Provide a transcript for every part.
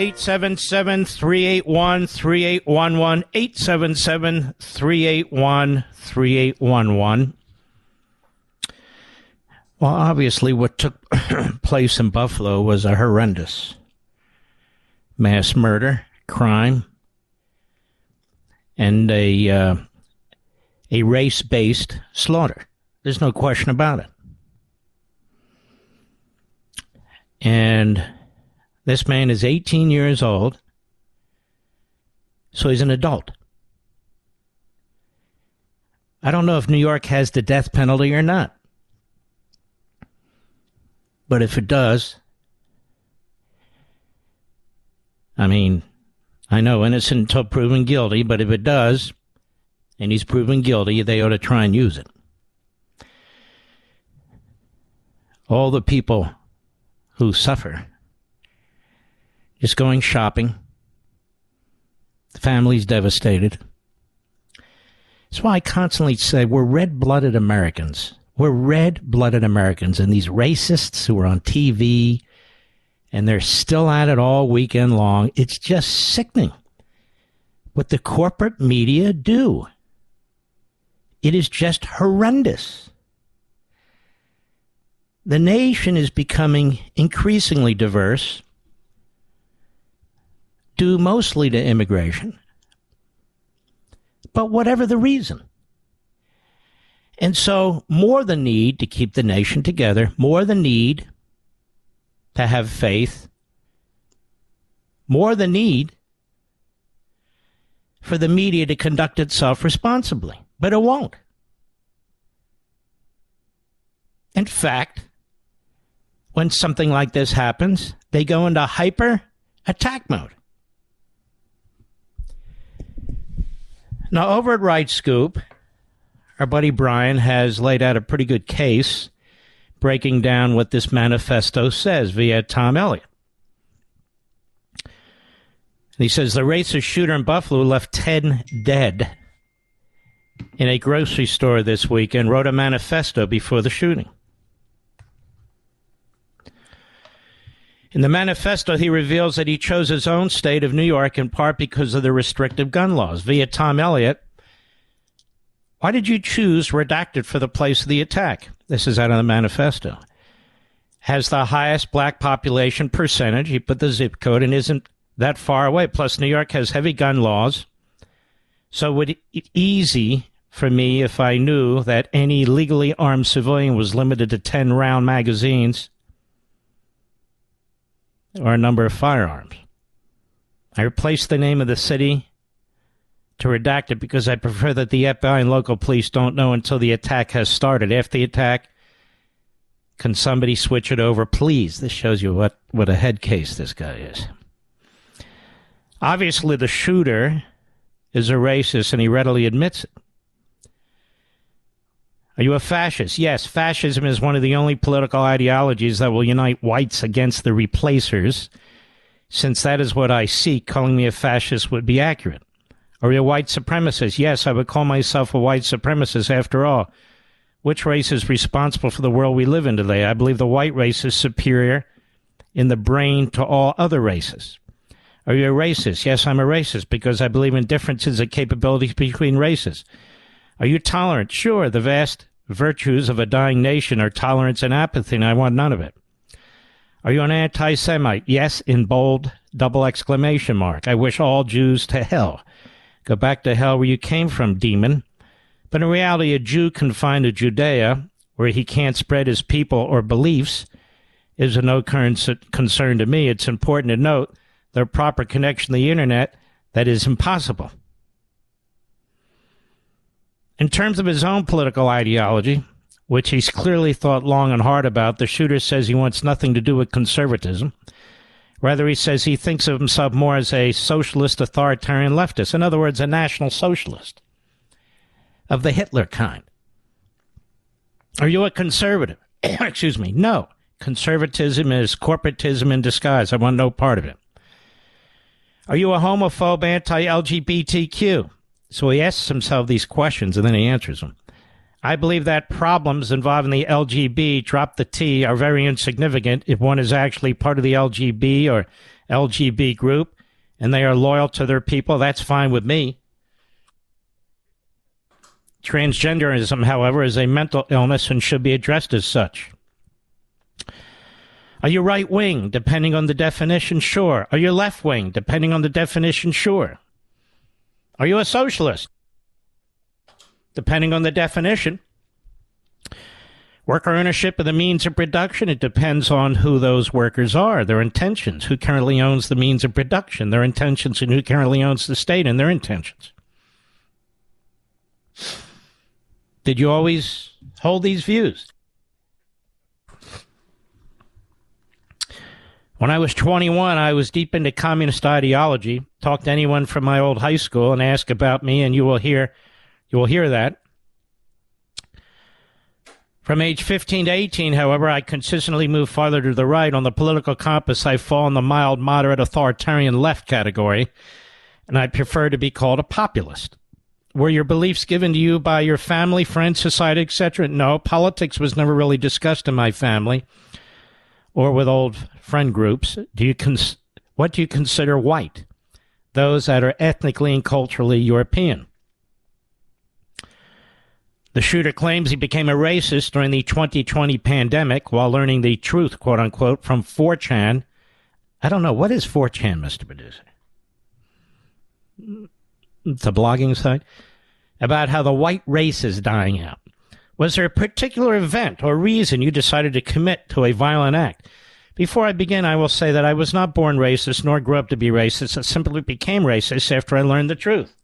877 381 3811. Well, obviously, what took place in Buffalo was a horrendous mass murder, crime, and a, uh, a race based slaughter. There's no question about it. And this man is 18 years old, so he's an adult. I don't know if New York has the death penalty or not. But if it does, I mean, I know innocent until proven guilty, but if it does, and he's proven guilty, they ought to try and use it. All the people who suffer just going shopping. The family's devastated. That's why I constantly say we're red blooded Americans. We're red blooded Americans. And these racists who are on TV and they're still at it all weekend long, it's just sickening what the corporate media do. It is just horrendous. The nation is becoming increasingly diverse, due mostly to immigration. But whatever the reason. And so, more the need to keep the nation together, more the need to have faith, more the need for the media to conduct itself responsibly. But it won't. In fact, when something like this happens, they go into hyper attack mode. Now, over at Right Scoop, our buddy Brian has laid out a pretty good case breaking down what this manifesto says via Tom Elliott. He says the racist shooter in Buffalo left 10 dead in a grocery store this week and wrote a manifesto before the shooting. In the manifesto, he reveals that he chose his own state of New York in part because of the restrictive gun laws. Via Tom Elliott, why did you choose redacted for the place of the attack? This is out of the manifesto. Has the highest black population percentage. He put the zip code and isn't that far away. Plus, New York has heavy gun laws. So would it easy for me if I knew that any legally armed civilian was limited to 10 round magazines or a number of firearms. I replaced the name of the city to redact it because I prefer that the FBI and local police don't know until the attack has started. After the attack, Can somebody switch it over, please? This shows you what, what a head case this guy is. Obviously, the shooter is a racist and he readily admits it. Are you a fascist? Yes, fascism is one of the only political ideologies that will unite whites against the replacers. Since that is what I seek, calling me a fascist would be accurate. Are you a white supremacist? Yes, I would call myself a white supremacist after all. Which race is responsible for the world we live in today? I believe the white race is superior in the brain to all other races. Are you a racist? Yes, I'm a racist because I believe in differences and capabilities between races. Are you tolerant? Sure, the vast virtues of a dying nation are tolerance and apathy, and I want none of it. Are you an anti Semite? Yes, in bold double exclamation mark. I wish all Jews to hell. Go back to hell where you came from, demon. But in reality, a Jew confined to Judea, where he can't spread his people or beliefs, is of no concern to me. It's important to note the proper connection to the internet that is impossible. In terms of his own political ideology, which he's clearly thought long and hard about, the shooter says he wants nothing to do with conservatism. Rather, he says he thinks of himself more as a socialist authoritarian leftist. In other words, a national socialist of the Hitler kind. Are you a conservative? Excuse me. No. Conservatism is corporatism in disguise. I want no part of it. Are you a homophobe, anti LGBTQ? So he asks himself these questions and then he answers them. I believe that problems involving the LGB, drop the T, are very insignificant if one is actually part of the LGB or LGB group and they are loyal to their people. That's fine with me. Transgenderism, however, is a mental illness and should be addressed as such. Are you right wing, depending on the definition? Sure. Are you left wing, depending on the definition? Sure. Are you a socialist? depending on the definition. Worker ownership of the means of production, it depends on who those workers are, their intentions, who currently owns the means of production, their intentions, and who currently owns the state and their intentions. Did you always hold these views? When I was 21, I was deep into communist ideology. Talk to anyone from my old high school and ask about me, and you will hear you will hear that. From age 15 to 18, however, I consistently moved farther to the right. On the political compass, I fall in the mild, moderate, authoritarian left category, and I prefer to be called a populist. Were your beliefs given to you by your family, friends, society, etc.? No, politics was never really discussed in my family or with old friend groups. Do you cons- what do you consider white? Those that are ethnically and culturally European. The shooter claims he became a racist during the 2020 pandemic while learning the truth, quote unquote, from 4chan. I don't know. What is 4chan, Mr. Producer? It's a blogging site about how the white race is dying out. Was there a particular event or reason you decided to commit to a violent act? Before I begin, I will say that I was not born racist nor grew up to be racist. I simply became racist after I learned the truth.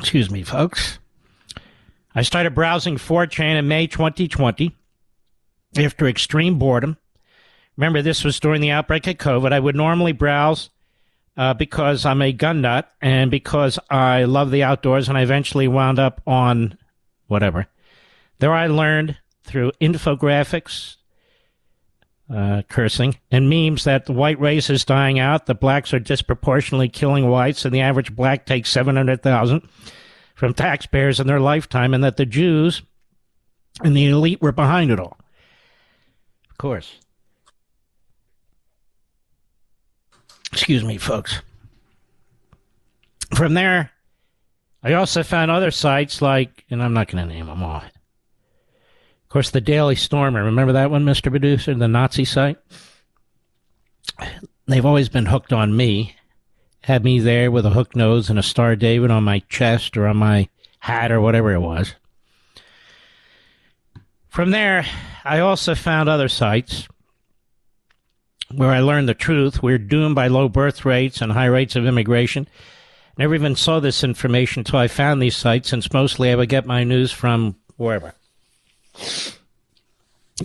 Excuse me, folks. I started browsing 4chan in May 2020 after extreme boredom. Remember, this was during the outbreak of COVID. I would normally browse uh, because I'm a gun nut and because I love the outdoors, and I eventually wound up on whatever. There I learned through infographics, uh, cursing, and memes that the white race is dying out, the blacks are disproportionately killing whites, and the average black takes 700,000 from taxpayers in their lifetime, and that the Jews and the elite were behind it all. Of course. Excuse me, folks. From there, I also found other sites like, and I'm not going to name them all Of course, the Daily Stormer. Remember that one, Mr. Producer? The Nazi site? They've always been hooked on me. Had me there with a hook nose and a Star David on my chest or on my hat or whatever it was. From there, I also found other sites where I learned the truth. We're doomed by low birth rates and high rates of immigration. Never even saw this information until I found these sites, since mostly I would get my news from wherever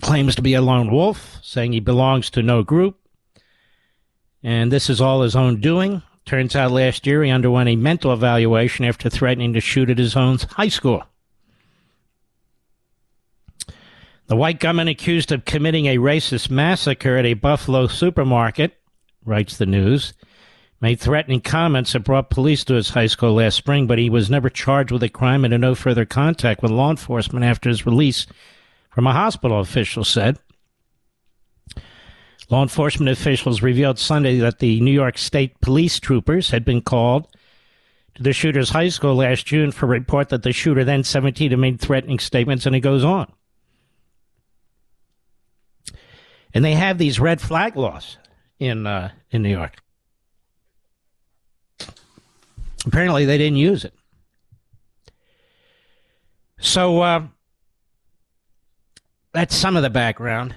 claims to be a lone wolf, saying he belongs to no group. And this is all his own doing. Turns out last year he underwent a mental evaluation after threatening to shoot at his own high school. The white gunman accused of committing a racist massacre at a Buffalo supermarket, writes the news, made threatening comments that brought police to his high school last spring, but he was never charged with a crime and had no further contact with law enforcement after his release from a hospital, official said. Law enforcement officials revealed Sunday that the New York State police troopers had been called to the shooter's high school last June for a report that the shooter, then 17, had made threatening statements, and it goes on. And they have these red flag laws in uh, in New York. Apparently, they didn't use it. So uh, that's some of the background.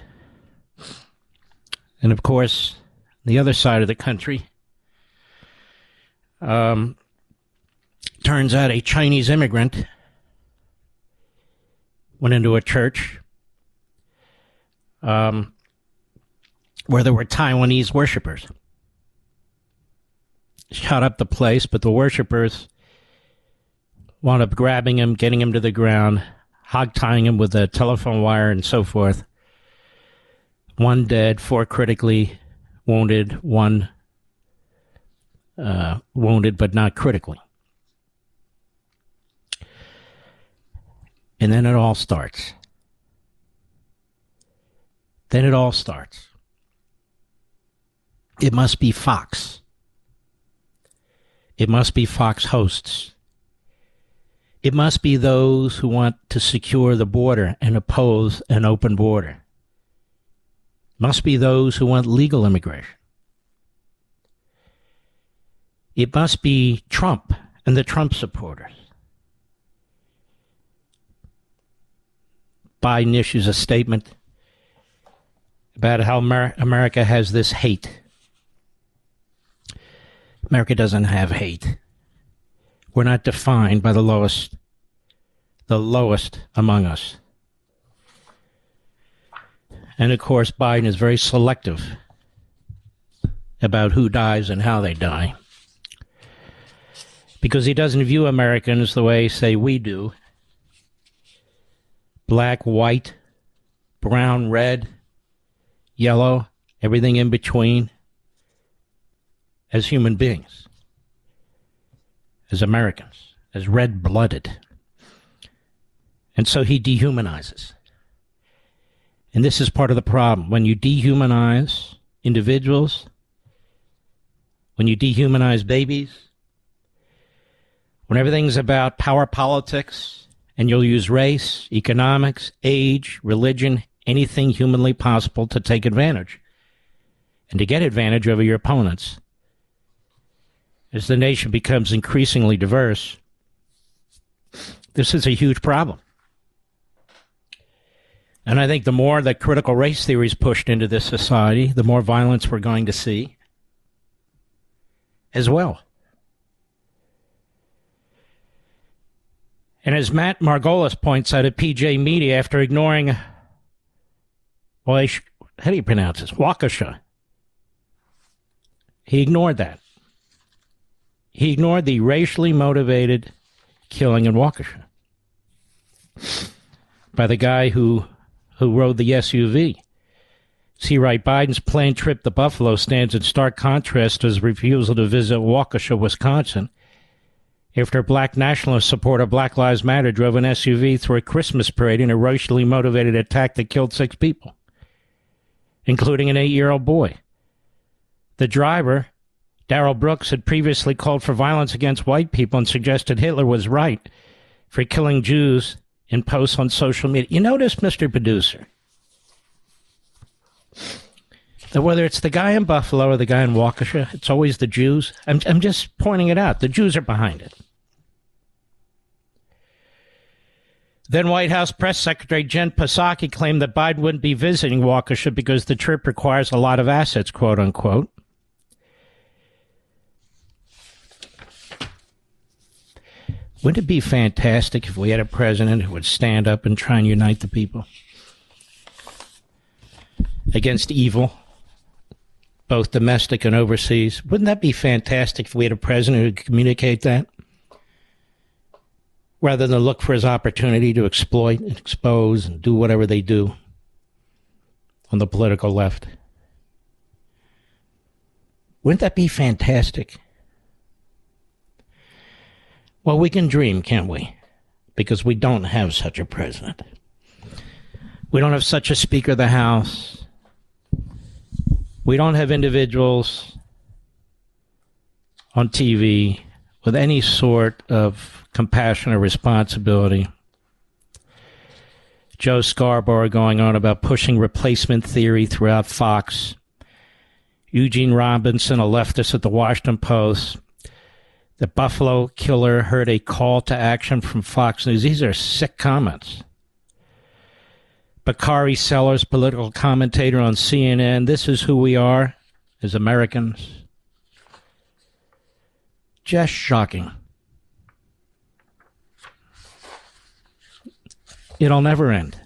And of course, the other side of the country, um, turns out a Chinese immigrant went into a church um, where there were Taiwanese worshippers. Shot up the place, but the worshippers wound up grabbing him, getting him to the ground, hog tying him with a telephone wire and so forth. One dead, four critically wounded, one uh, wounded but not critically. And then it all starts. Then it all starts. It must be Fox. It must be Fox hosts. It must be those who want to secure the border and oppose an open border. It Must be those who want legal immigration. It must be Trump and the Trump supporters. Biden issues a statement about how Amer- America has this hate. America doesn't have hate. We're not defined by the lowest, the lowest among us. And of course, Biden is very selective about who dies and how they die. Because he doesn't view Americans the way, say, we do black, white, brown, red, yellow, everything in between as human beings, as Americans, as red blooded. And so he dehumanizes. And this is part of the problem. When you dehumanize individuals, when you dehumanize babies, when everything's about power politics, and you'll use race, economics, age, religion, anything humanly possible to take advantage and to get advantage over your opponents. As the nation becomes increasingly diverse, this is a huge problem. And I think the more that critical race theory is pushed into this society, the more violence we're going to see as well. And as Matt Margolis points out at PJ Media, after ignoring, well, how do you pronounce this? Waukesha. He ignored that. He ignored the racially motivated killing in Waukesha by the guy who who rode the SUV. See, right, Biden's planned trip to Buffalo stands in stark contrast to his refusal to visit Waukesha, Wisconsin, after black nationalist supporter Black Lives Matter drove an SUV through a Christmas parade in a racially motivated attack that killed six people, including an eight year old boy. The driver, Darrell Brooks, had previously called for violence against white people and suggested Hitler was right for killing Jews in posts on social media. You notice, Mr. Producer, that whether it's the guy in Buffalo or the guy in Waukesha, it's always the Jews. I'm, I'm just pointing it out. The Jews are behind it. Then White House Press Secretary Jen Psaki claimed that Biden wouldn't be visiting Waukesha because the trip requires a lot of assets, quote unquote. Wouldn't it be fantastic if we had a president who would stand up and try and unite the people against evil, both domestic and overseas? Wouldn't that be fantastic if we had a president who could communicate that? Rather than look for his opportunity to exploit and expose and do whatever they do on the political left. Wouldn't that be fantastic? Well, we can dream, can't we? Because we don't have such a president. We don't have such a Speaker of the House. We don't have individuals on TV with any sort of compassion or responsibility. Joe Scarborough going on about pushing replacement theory throughout Fox. Eugene Robinson, a leftist at the Washington Post. The Buffalo killer heard a call to action from Fox News. These are sick comments. Bakari Sellers, political commentator on CNN. This is who we are as Americans. Just shocking. It'll never end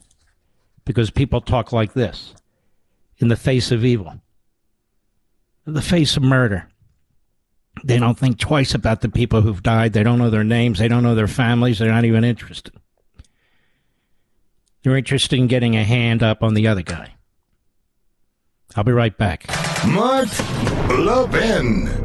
because people talk like this in the face of evil, in the face of murder. They don't think twice about the people who've died. They don't know their names. They don't know their families. They're not even interested. They're interested in getting a hand up on the other guy. I'll be right back. Mark Levin.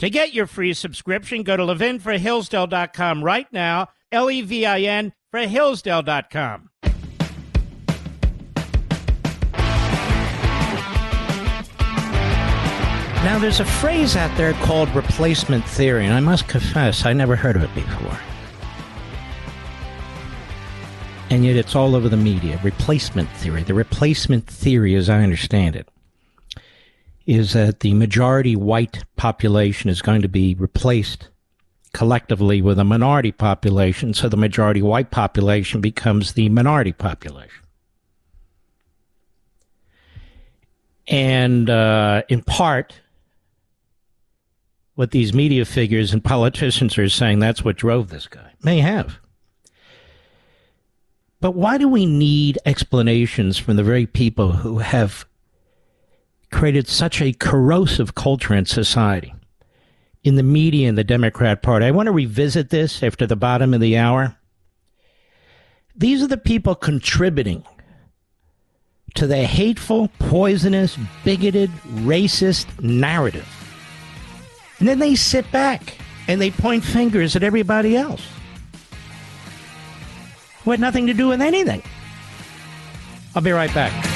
To get your free subscription, go to levinforhillsdale.com right now, L E V I N for Hillsdale.com. Now, there's a phrase out there called replacement theory, and I must confess, I never heard of it before. And yet it's all over the media. Replacement theory. The replacement theory, as I understand it, is that the majority white population is going to be replaced collectively with a minority population, so the majority white population becomes the minority population. And uh, in part, what these media figures and politicians are saying that's what drove this guy. May have. But why do we need explanations from the very people who have created such a corrosive culture in society, in the media and the Democrat Party? I want to revisit this after the bottom of the hour. These are the people contributing to the hateful, poisonous, bigoted, racist narrative and then they sit back and they point fingers at everybody else who had nothing to do with anything. I'll be right back.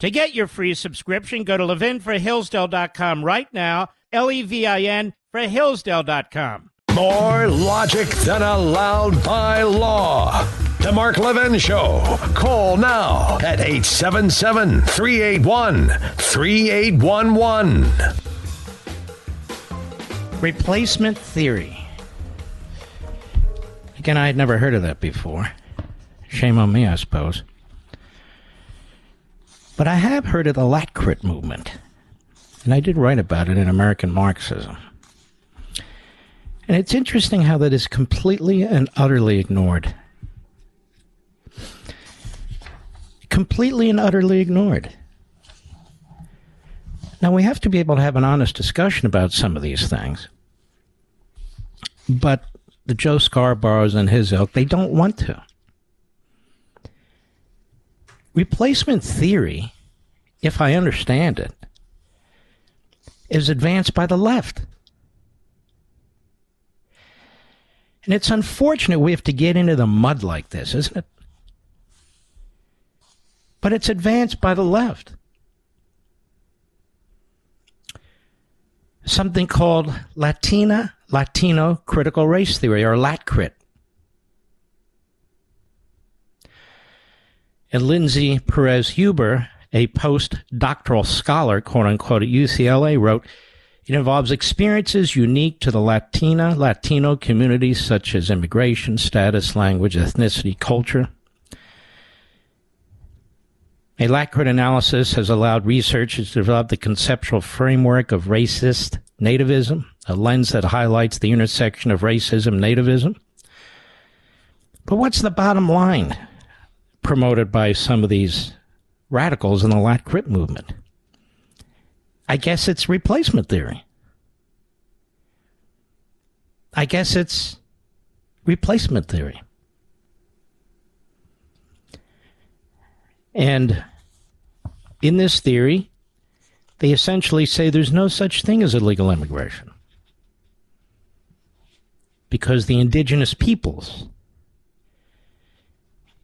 To get your free subscription, go to levinforhillsdale.com right now, L E V I N for Hillsdale.com. More logic than allowed by law. The Mark Levin Show. Call now at 877 381 3811. Replacement theory. Again, I had never heard of that before. Shame on me, I suppose. But I have heard of the Latcrit movement. And I did write about it in American Marxism. And it's interesting how that is completely and utterly ignored. Completely and utterly ignored. Now, we have to be able to have an honest discussion about some of these things. But the Joe Scarboroughs and his ilk, they don't want to. Replacement theory, if I understand it, is advanced by the left. And it's unfortunate we have to get into the mud like this, isn't it? But it's advanced by the left. Something called Latina Latino critical race theory, or LatCrit. And Lindsay Perez Huber, a postdoctoral scholar, quote unquote, at UCLA, wrote it involves experiences unique to the Latina, Latino communities, such as immigration, status, language, ethnicity, culture. A LatCrit analysis has allowed researchers to develop the conceptual framework of racist nativism, a lens that highlights the intersection of racism nativism. But what's the bottom line promoted by some of these radicals in the LatCrit movement? I guess it's replacement theory. I guess it's replacement theory. And in this theory, they essentially say there's no such thing as illegal immigration. Because the indigenous peoples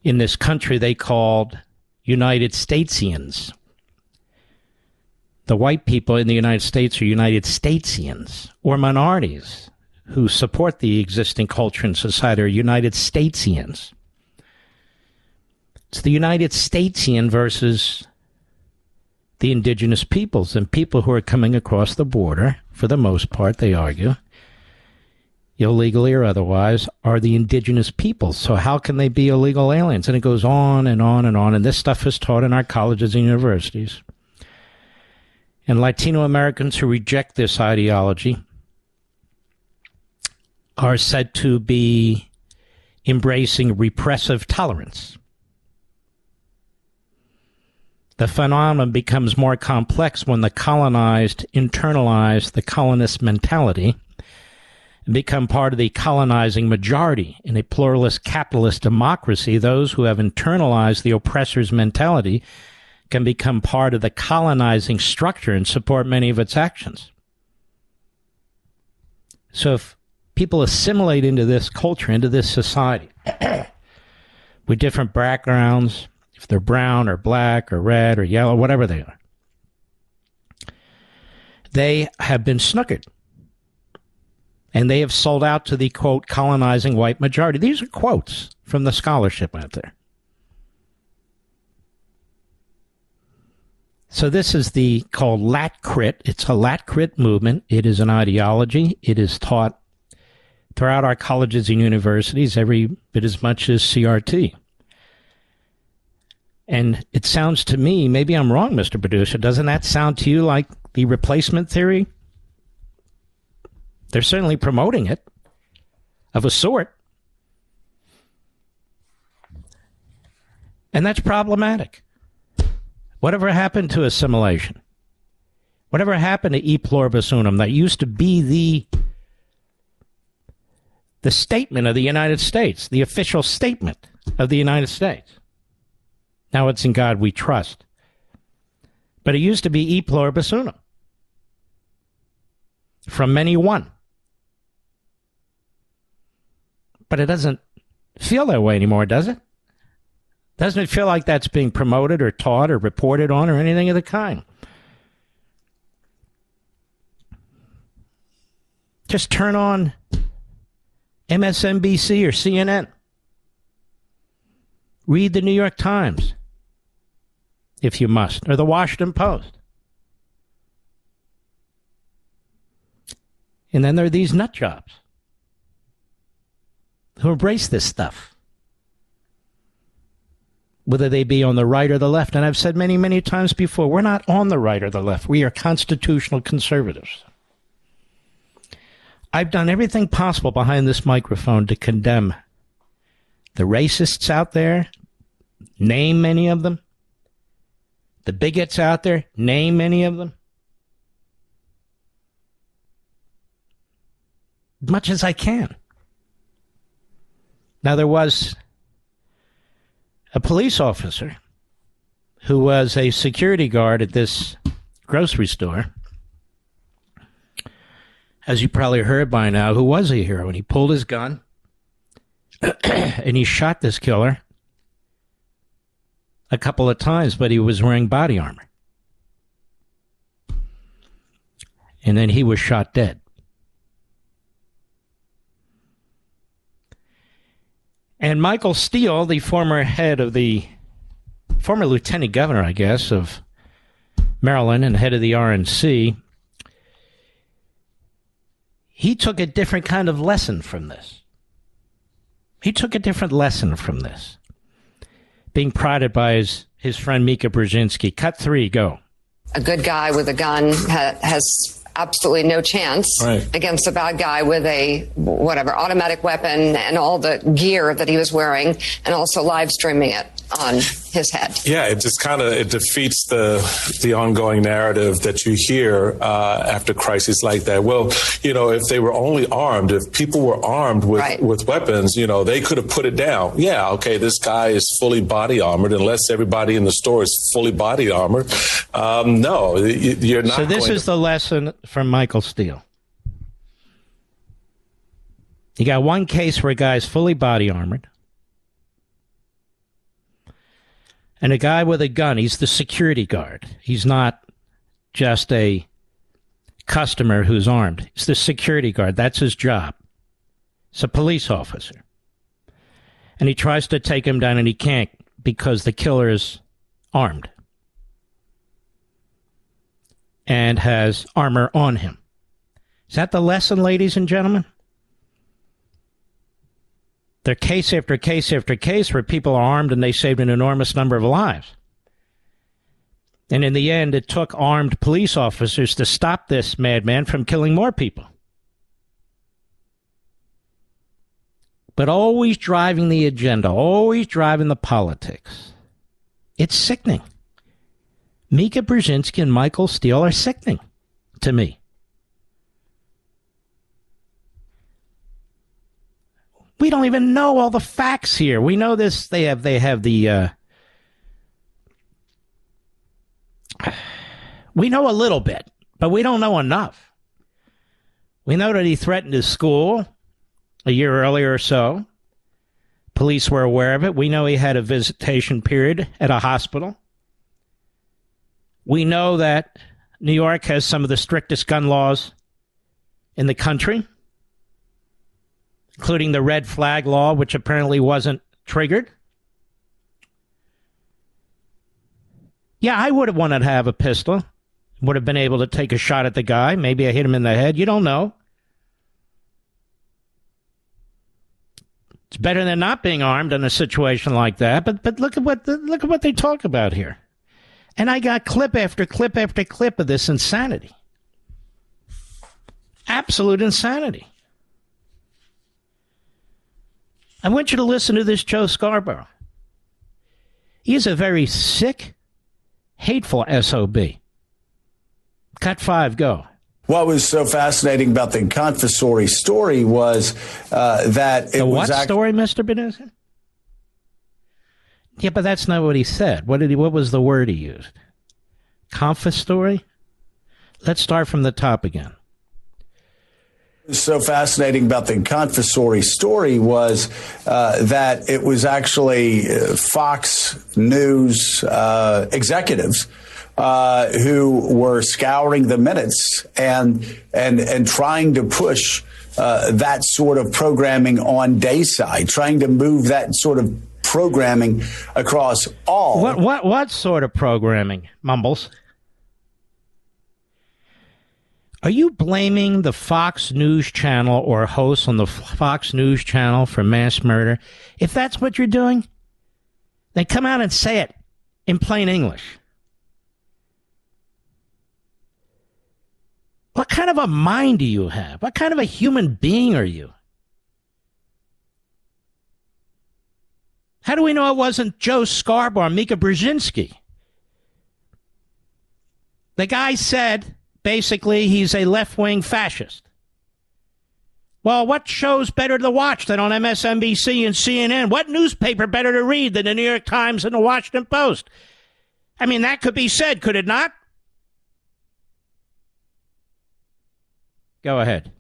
in this country they called United Statesians the white people in the United States are United Statesians or minorities who support the existing culture and society are United Statesians. It's the United Statesian versus the indigenous peoples and people who are coming across the border, for the most part, they argue, illegally or otherwise, are the indigenous peoples. So how can they be illegal aliens? And it goes on and on and on. And this stuff is taught in our colleges and universities. And Latino Americans who reject this ideology are said to be embracing repressive tolerance. The phenomenon becomes more complex when the colonized internalize the colonist mentality and become part of the colonizing majority in a pluralist capitalist democracy. Those who have internalized the oppressor's mentality can become part of the colonizing structure and support many of its actions. So if people assimilate into this culture, into this society, with different backgrounds, if they're brown or black or red or yellow, whatever they are, they have been snookered. And they have sold out to the quote colonizing white majority. These are quotes from the scholarship out there. So this is the called LatCrit. It's a LatCrit movement. It is an ideology. It is taught throughout our colleges and universities every bit as much as CRT. And it sounds to me, maybe I'm wrong, Mr. Producer, doesn't that sound to you like the replacement theory? They're certainly promoting it of a sort. And that's problematic. Whatever happened to assimilation? Whatever happened to e pluribus unum? That used to be the the statement of the United States, the official statement of the United States. Now it's in God we trust. But it used to be e pluribus unum. From many one. But it doesn't feel that way anymore, does it? Doesn't it feel like that's being promoted or taught or reported on or anything of the kind? Just turn on MSNBC or CNN. Read the New York Times, if you must, or the Washington Post. And then there are these nut jobs who embrace this stuff, whether they be on the right or the left. And I've said many, many times before, we're not on the right or the left. We are constitutional conservatives. I've done everything possible behind this microphone to condemn the racists out there, name many of them, the bigots out there, name many of them. Much as I can. Now, there was a police officer who was a security guard at this grocery store as you probably heard by now, who was a hero. And he pulled his gun and he shot this killer a couple of times, but he was wearing body armor. And then he was shot dead. And Michael Steele, the former head of the former lieutenant governor, I guess, of Maryland and head of the RNC, he took a different kind of lesson from this. He took a different lesson from this. Being prodded by his, his friend Mika Brzezinski. Cut three, go. A good guy with a gun ha- has absolutely no chance right. against a bad guy with a whatever automatic weapon and all the gear that he was wearing and also live streaming it on his head. Yeah, it just kind of it defeats the the ongoing narrative that you hear uh, after crises like that. Well, you know, if they were only armed, if people were armed with right. with weapons, you know, they could have put it down. Yeah, okay, this guy is fully body armored. Unless everybody in the store is fully body armored, um, no, you're not. So this is to- the lesson from Michael Steele. You got one case where a guy is fully body armored. And a guy with a gun. He's the security guard. He's not just a customer who's armed. He's the security guard. That's his job. He's a police officer. And he tries to take him down and he can't because the killer is armed and has armor on him. Is that the lesson, ladies and gentlemen? There case after case after case where people are armed and they saved an enormous number of lives. And in the end, it took armed police officers to stop this madman from killing more people. But always driving the agenda, always driving the politics. It's sickening. Mika Brzezinski and Michael Steele are sickening to me. We don't even know all the facts here. We know this. They have. They have the. Uh, we know a little bit, but we don't know enough. We know that he threatened his school a year earlier or so. Police were aware of it. We know he had a visitation period at a hospital. We know that New York has some of the strictest gun laws in the country including the red flag law, which apparently wasn't triggered. Yeah, I would have wanted to have a pistol. Would have been able to take a shot at the guy. Maybe I hit him in the head. You don't know. It's better than not being armed in a situation like that. But but look at what look at what they talk about here. And I got clip after clip after clip of this insanity. Absolute insanity. I want you to listen to this Joe Scarborough. He is a very sick, hateful SOB. Cut five, go. What was so fascinating about the Confessore story was uh, that it was. the what act- story, Mister Benezia? Yeah, but that's not what he said. What did he? What was the word he used? Confess story. Let's start from the top again. So fascinating about the Confessore story was uh, that it was actually uh, Fox News uh, executives uh, who were scouring the minutes and and and trying to push uh, that sort of programming on Dayside, trying to move that sort of programming across all. What what what sort of programming, Mumbles? Are you blaming the Fox News channel or hosts on the Fox News channel for mass murder? If that's what you're doing, then come out and say it in plain English. What kind of a mind do you have? What kind of a human being are you? How do we know it wasn't Joe Scarborough, Mika Brzezinski? The guy said basically he's a left wing fascist. Well, what show's better to watch than on MSNBC and CNN? What newspaper better to read than the New York Times and the Washington Post? I mean, that could be said, could it not? Go ahead.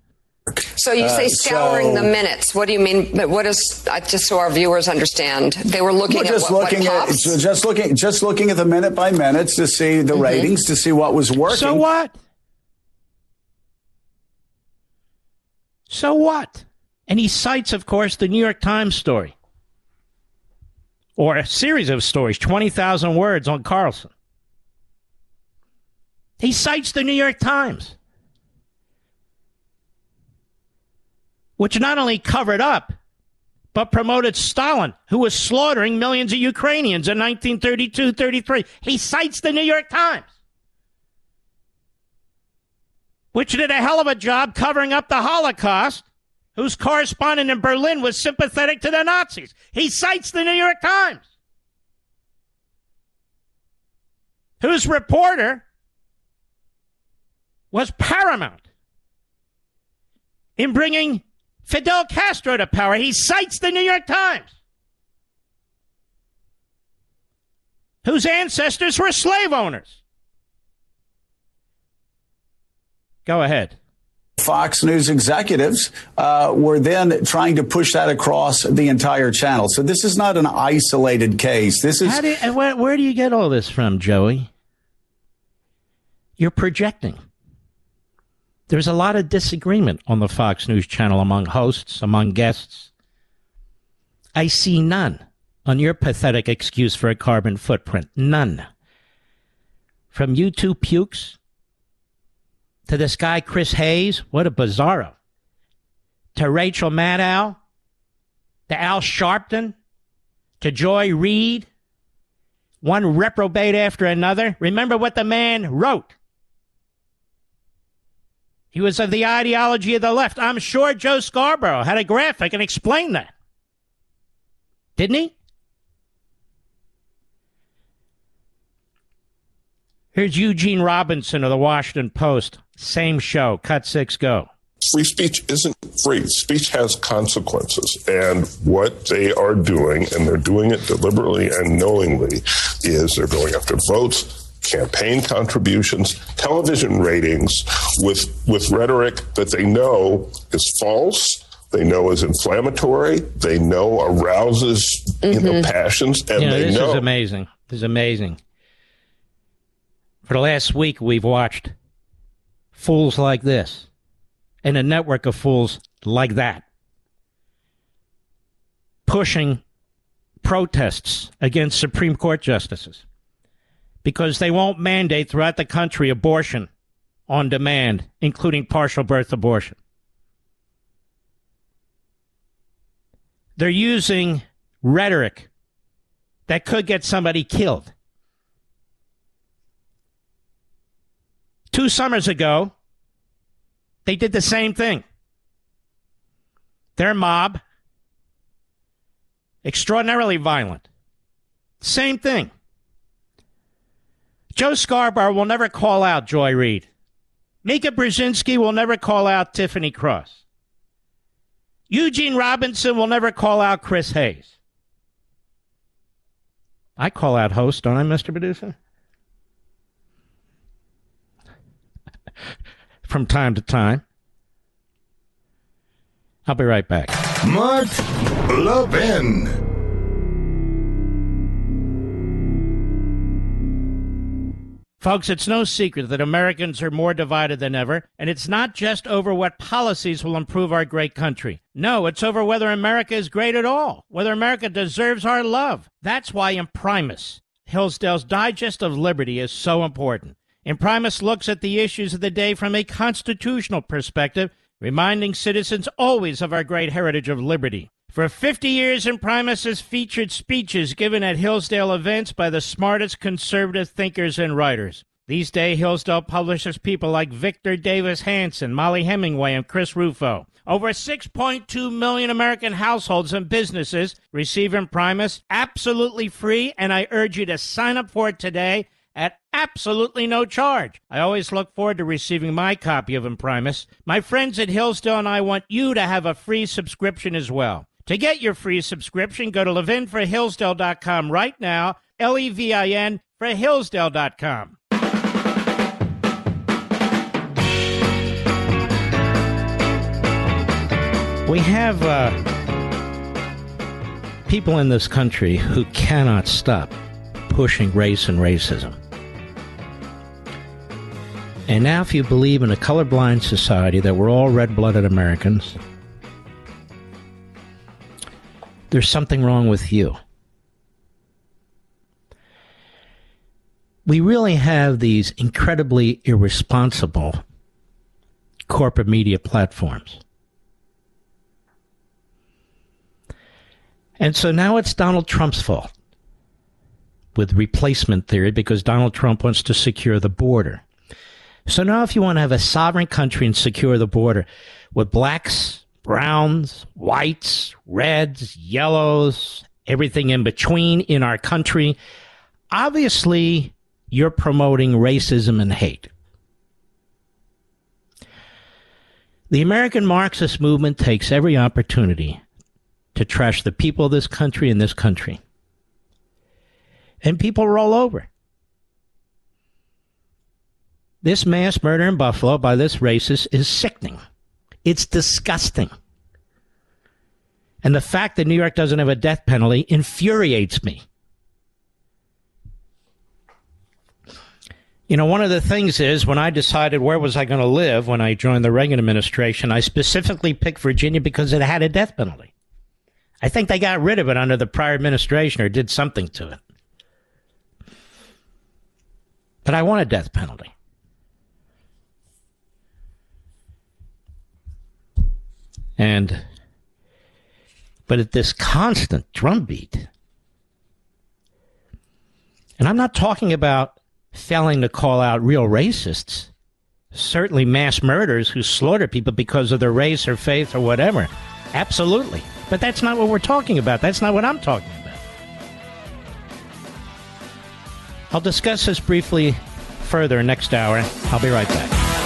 So you say uh, scouring so, the minutes. What do you mean? What is just so our viewers understand? They were looking well, just at what, looking what at just looking just looking at the minute by minutes to see the mm-hmm. ratings to see what was working. So what? So what? And he cites, of course, the New York Times story or a series of stories, 20,000 words on Carlson. He cites the New York Times, which not only covered up, but promoted Stalin, who was slaughtering millions of Ukrainians in 1932 33. He cites the New York Times which did a hell of a job covering up the Holocaust, whose correspondent in Berlin was sympathetic to the Nazis. He cites the New York Times, whose reporter was paramount in bringing Fidel Castro to power. He cites the New York Times, whose ancestors were slave owners. Go ahead. Fox News executives uh, were then trying to push that across the entire channel. So this is not an isolated case. This is. Do you, where, where do you get all this from, Joey? You're projecting. There's a lot of disagreement on the Fox News channel among hosts, among guests. I see none on your pathetic excuse for a carbon footprint. None. From you two pukes to this guy, Chris Hayes. What a bizarro. To Rachel Maddow. To Al Sharpton. To Joy Reid. One reprobate after another. Remember what the man wrote. He was of the ideology of the left. I'm sure Joe Scarborough had a graphic and explained that. Didn't he? Here's Eugene Robinson of the Washington Post. Same show. Cut six, go. Free speech isn't free. Speech has consequences. And what they are doing, and they're doing it deliberately and knowingly, is they're going after votes, campaign contributions, television ratings with, with rhetoric that they know is false they know is inflammatory. They know arouses mm-hmm. you know, mm-hmm. passions, and you know, they this know. is amazing. This is amazing. For the last week, we've watched fools like this and a network of fools like that pushing protests against Supreme Court justices because they won't mandate throughout the country abortion on demand, including partial birth abortion. They're using rhetoric that could get somebody killed. Two summers ago, they did the same thing. Their mob, extraordinarily violent. Same thing. Joe Scarborough will never call out Joy Reid. Mika Brzezinski will never call out Tiffany Cross. Eugene Robinson will never call out Chris Hayes. I call out host, don't I, Mr. Producer? From time to time. I'll be right back. Mark Levin. Folks, it's no secret that Americans are more divided than ever, and it's not just over what policies will improve our great country. No, it's over whether America is great at all, whether America deserves our love. That's why Imprimis, Hillsdale's Digest of Liberty, is so important. Imprimis looks at the issues of the day from a constitutional perspective, reminding citizens always of our great heritage of liberty. For 50 years, Imprimis has featured speeches given at Hillsdale events by the smartest conservative thinkers and writers. These days, Hillsdale publishes people like Victor Davis Hanson, Mollie Hemingway, and Chris Rufo. Over 6.2 million American households and businesses receive Imprimis absolutely free, and I urge you to sign up for it today at absolutely no charge. I always look forward to receiving my copy of Imprimis. My friends at Hillsdale and I want you to have a free subscription as well. To get your free subscription, go to levinforhillsdale.com right now, L E V I N for Hillsdale.com. We have uh, people in this country who cannot stop pushing race and racism. And now, if you believe in a colorblind society that we're all red blooded Americans, there's something wrong with you. We really have these incredibly irresponsible corporate media platforms. And so now it's Donald Trump's fault with replacement theory because Donald Trump wants to secure the border. So now, if you want to have a sovereign country and secure the border with blacks, browns, whites, reds, yellows, everything in between in our country, obviously you're promoting racism and hate. The American Marxist movement takes every opportunity to trash the people of this country and this country. And people roll over. This mass murder in Buffalo by this racist is sickening. It's disgusting. And the fact that New York doesn't have a death penalty infuriates me. You know, one of the things is when I decided where was I going to live when I joined the Reagan administration, I specifically picked Virginia because it had a death penalty. I think they got rid of it under the prior administration or did something to it. But I want a death penalty. And, but at this constant drumbeat, and I'm not talking about failing to call out real racists, certainly mass murderers who slaughter people because of their race or faith or whatever. Absolutely. But that's not what we're talking about. That's not what I'm talking about. I'll discuss this briefly further next hour. I'll be right back.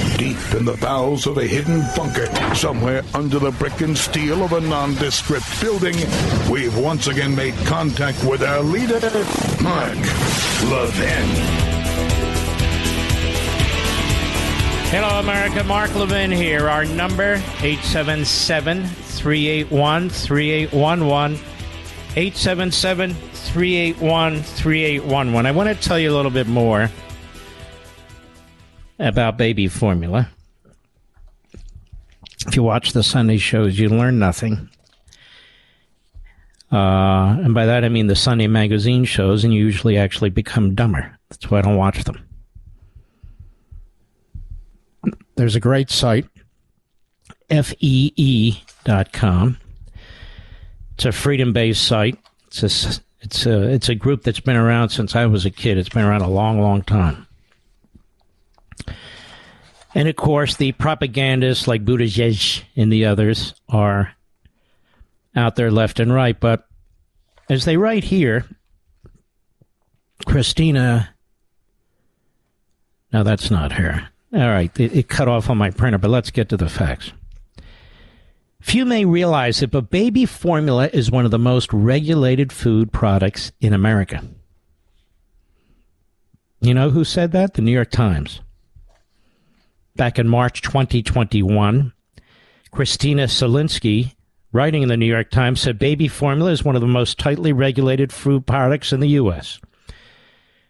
deep in the bowels of a hidden bunker, somewhere under the brick and steel of a nondescript building, we've once again made contact with our leader, Mark Levin. Hello, America. Mark Levin here. Our number, 877 381 3811. 877 381 3811. I want to tell you a little bit more about baby formula. If you watch the Sunday shows, you learn nothing. Uh, and by that I mean the Sunday magazine shows, and you usually actually become dumber. That's why I don't watch them. There's a great site, fee.com. It's a freedom based site. It's a it's a it's a group that's been around since I was a kid. It's been around a long, long time. And of course, the propagandists like Buttigieg and the others are out there left and right. But as they write here, Christina. No, that's not her. All right, it, it cut off on my printer, but let's get to the facts. Few may realize it, but baby formula is one of the most regulated food products in America. You know who said that? The New York Times. Back in March 2021, Christina Szalinski, writing in the New York Times, said baby formula is one of the most tightly regulated food products in the U.S.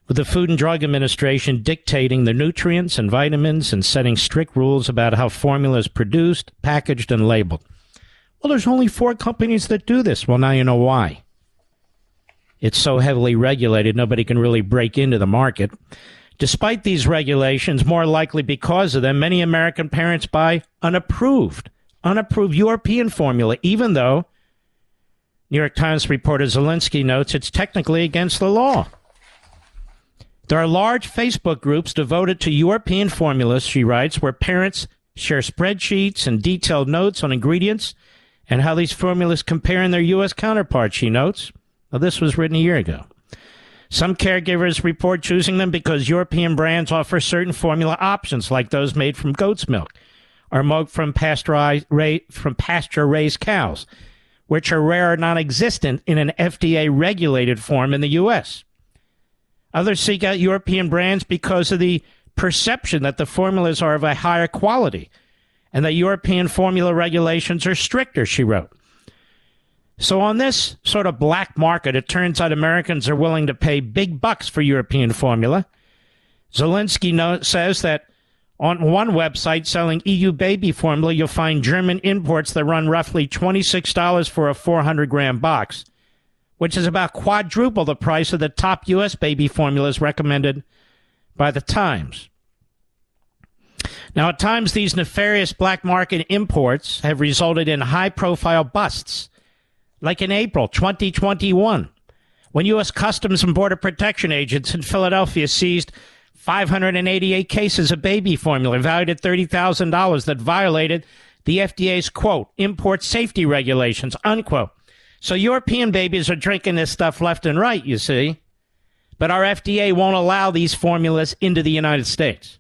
With the Food and Drug Administration dictating the nutrients and vitamins and setting strict rules about how formula is produced, packaged, and labeled. Well, there's only four companies that do this. Well, now you know why. It's so heavily regulated, nobody can really break into the market. Despite these regulations, more likely because of them, many American parents buy unapproved, unapproved European formula, even though New York Times reporter Zelensky notes it's technically against the law. There are large Facebook groups devoted to European formulas, she writes, where parents share spreadsheets and detailed notes on ingredients and how these formulas compare in their U.S. counterparts, she notes. Now, this was written a year ago. Some caregivers report choosing them because European brands offer certain formula options, like those made from goat's milk or milk from, from pasture raised cows, which are rare or non existent in an FDA regulated form in the U.S. Others seek out European brands because of the perception that the formulas are of a higher quality and that European formula regulations are stricter, she wrote. So, on this sort of black market, it turns out Americans are willing to pay big bucks for European formula. Zelensky says that on one website selling EU baby formula, you'll find German imports that run roughly $26 for a 400 gram box, which is about quadruple the price of the top U.S. baby formulas recommended by the Times. Now, at times, these nefarious black market imports have resulted in high profile busts, like in April 2021, when U.S. Customs and Border Protection agents in Philadelphia seized 588 cases of baby formula valued at $30,000 that violated the FDA's quote, import safety regulations, unquote. So European babies are drinking this stuff left and right, you see. But our FDA won't allow these formulas into the United States.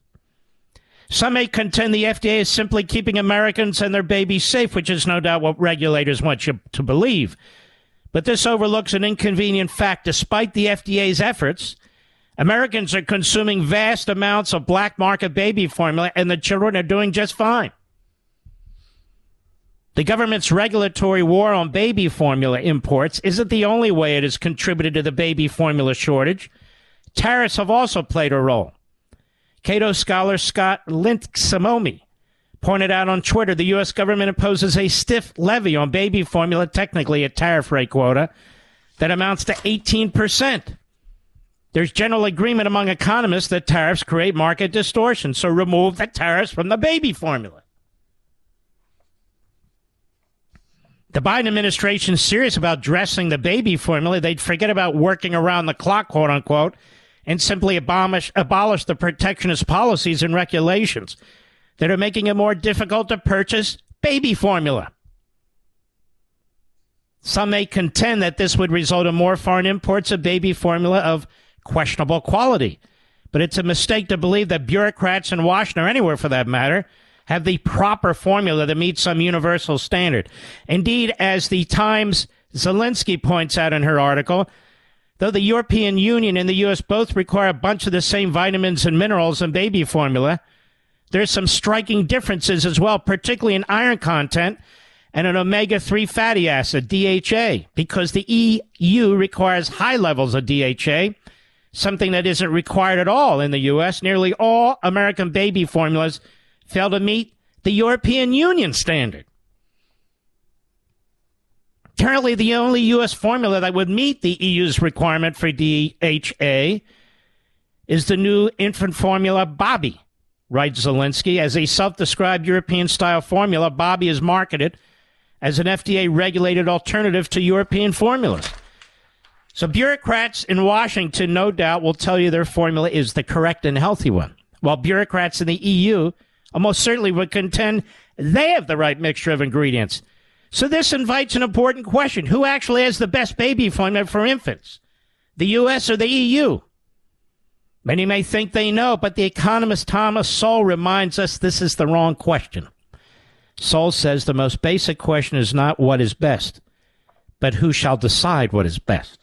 Some may contend the FDA is simply keeping Americans and their babies safe, which is no doubt what regulators want you to believe. But this overlooks an inconvenient fact. Despite the FDA's efforts, Americans are consuming vast amounts of black market baby formula, and the children are doing just fine. The government's regulatory war on baby formula imports isn't the only way it has contributed to the baby formula shortage. Tariffs have also played a role. Cato scholar Scott Lincicome pointed out on Twitter the U.S. government imposes a stiff levy on baby formula, technically a tariff rate quota, that amounts to 18%. There's general agreement among economists that tariffs create market distortion, so remove the tariffs from the baby formula. The Biden administration is serious about dressing the baby formula. They'd forget about working around the clock, quote unquote, and simply abolish, abolish the protectionist policies and regulations that are making it more difficult to purchase baby formula. Some may contend that this would result in more foreign imports of baby formula of questionable quality. But it's a mistake to believe that bureaucrats in Washington, or anywhere for that matter, have the proper formula that meets some universal standard. Indeed, as the Times Zelensky points out in her article, Though the European Union and the U.S. both require a bunch of the same vitamins and minerals in baby formula, there's some striking differences as well, particularly in iron content and an omega 3 fatty acid, DHA, because the EU requires high levels of DHA, something that isn't required at all in the U.S. Nearly all American baby formulas fail to meet the European Union standard. Currently, the only U.S. formula that would meet the EU's requirement for DHA is the new infant formula Bobbie, writes Zelensky. As a self described European style formula, Bobbie is marketed as an FDA regulated alternative to European formulas. So, bureaucrats in Washington, no doubt, will tell you their formula is the correct and healthy one, while bureaucrats in the EU almost certainly would contend they have the right mixture of ingredients So this invites an important question. Who actually has the best baby formula for infants? The U.S. or the EU? Many may think they know, but the economist Thomas Sowell reminds us this is the wrong question. Sowell says the most basic question is not what is best, but who shall decide what is best.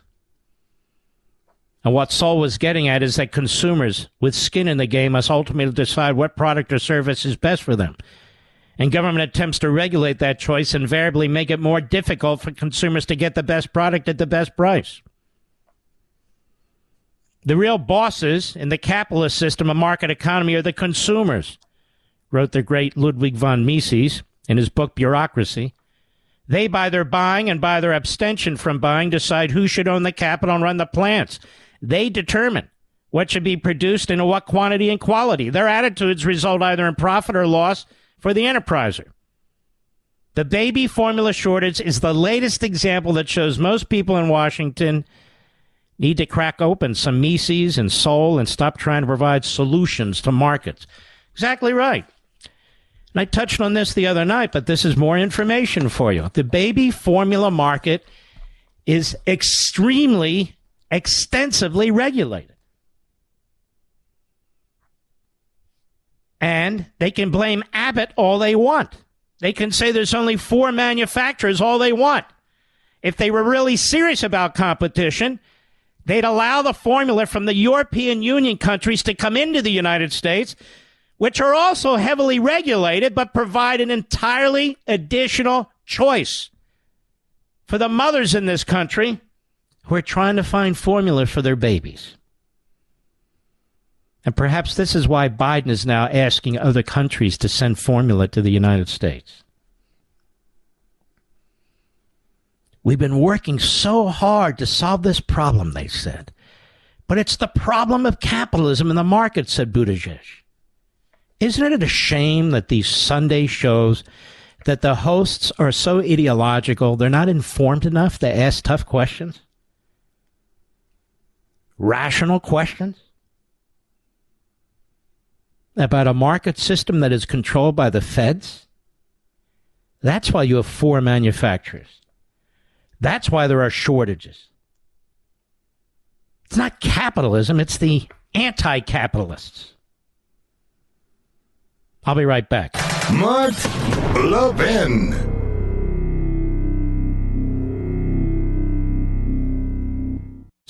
And what Sowell was getting at is that consumers with skin in the game must ultimately decide what product or service is best for them. And government attempts to regulate that choice invariably make it more difficult for consumers to get the best product at the best price. The real bosses in the capitalist system of market economy are the consumers, wrote the great Ludwig von Mises in his book Bureaucracy. They, by their buying and by their abstention from buying, decide who should own the capital and run the plants. They determine what should be produced and in what quantity and quality. Their attitudes result either in profit or loss for the enterpriser. The baby formula shortage is the latest example that shows most people in Washington need to crack open some Mises and Sowell and stop trying to provide solutions to markets. Exactly right. And I touched on this the other night, but this is more information for you. The baby formula market is extremely, extensively regulated. And they can blame Abbott all they want. They can say there's only four manufacturers all they want. If they were really serious about competition, they'd allow the formula from the European Union countries to come into the United States, which are also heavily regulated, but provide an entirely additional choice for the mothers in this country who are trying to find formula for their babies. And perhaps this is why Biden is now asking other countries to send formula to the United States. We've been working so hard to solve this problem, they said. But it's the problem of capitalism in the market, said Buttigieg. Isn't it a shame that these Sunday shows that the hosts are so ideological, they're not informed enough to ask tough questions? Rational questions? About a market system that is controlled by the feds? That's why you have four manufacturers. That's why there are shortages. It's not capitalism, it's the anti capitalists. I'll be right back. Mark Levin.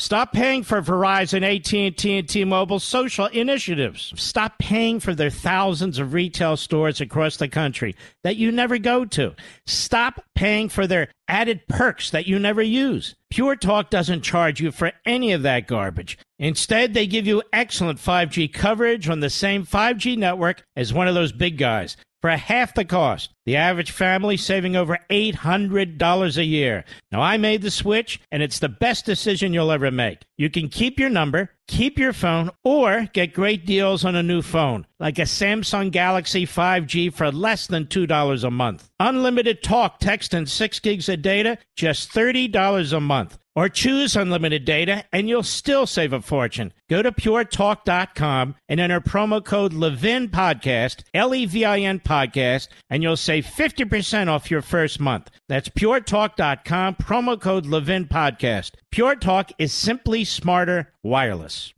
Stop paying for Verizon, AT&T, and T-Mobile social initiatives. Stop paying for their thousands of retail stores across the country that you never go to. Stop paying for their added perks that you never use. Pure Talk doesn't charge you for any of that garbage. Instead, they give you excellent 5G coverage on the same 5G network as one of those big guys for half the cost. The average family saving over $800 a year. Now, I made the switch, and it's the best decision you'll ever make. You can keep your number, keep your phone, or get great deals on a new phone, like a Samsung Galaxy 5G for less than $2 a month. Unlimited talk, text, and 6 gigs of data, just $30 a month. Or choose unlimited data and you'll still save a fortune. Go to puretalk.com and enter promo code Levin Podcast, L E V I N Podcast, and you'll save 50% off your first month. That's puretalk.com, promo code Levin Podcast. Pure Talk is simply smarter wireless.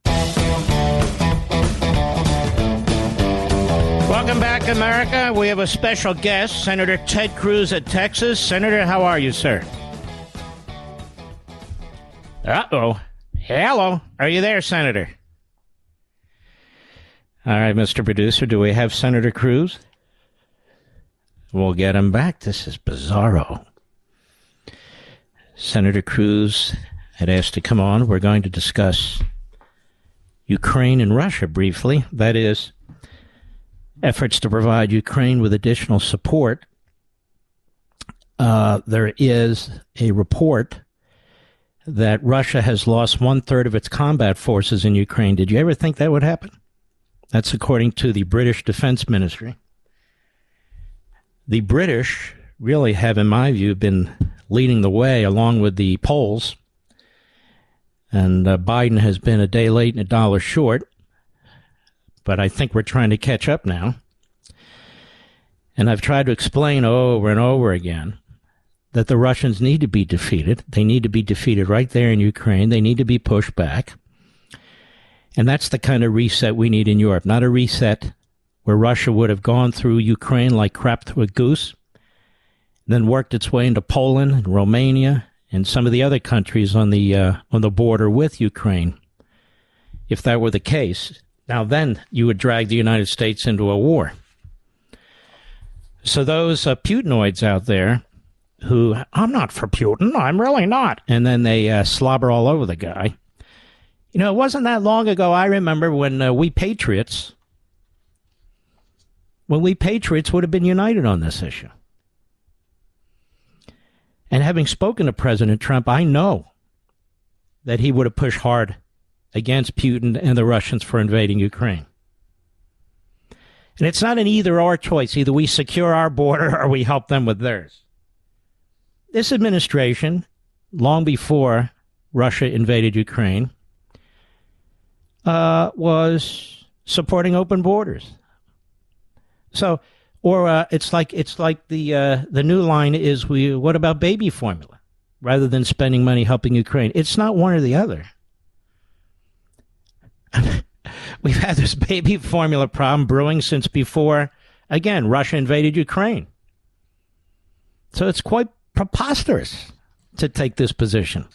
Welcome back, America. We have a special guest, Senator Ted Cruz of Texas. Senator, how are you, sir? Uh oh. Hello. Are you there, Senator? All right, Mr. Producer, do we have Senator Cruz? We'll get him back. This is bizarro. Senator Cruz had asked to come on. We're going to discuss Ukraine and Russia briefly. That is, efforts to provide Ukraine with additional support. Uh, there is a report that Russia has lost one third of its combat forces in Ukraine. Did you ever think that would happen? That's according to the British Defense Ministry. The British really have, in my view, been leading the way along with the Poles. And uh, Biden has been a day late and a dollar short. But I think we're trying to catch up now. And I've tried to explain over and over again that the Russians need to be defeated. They need to be defeated right there in Ukraine. They need to be pushed back. And that's the kind of reset we need in Europe, not a reset where Russia would have gone through Ukraine like crap through a goose, then worked its way into Poland and Romania and some of the other countries on the uh, on the border with Ukraine. If that were the case, now then you would drag the United States into a war. So those uh, Putinoids out there who I'm not for Putin, I'm really not, and then they uh, slobber all over the guy. You know, it wasn't that long ago. I remember when uh, we patriots, when we patriots would have been united on this issue. And having spoken to President Trump, I know that he would have pushed hard against Putin and the Russians for invading Ukraine. And it's not an either or choice. Either we secure our border or we help them with theirs. This administration, long before Russia invaded Ukraine, uh, was supporting open borders. So, or uh, it's like it's like the uh, the new line is we what about baby formula rather than spending money helping Ukraine? It's not one or the other. We've had this baby formula problem brewing since before again Russia invaded Ukraine. So it's quite preposterous to take this position.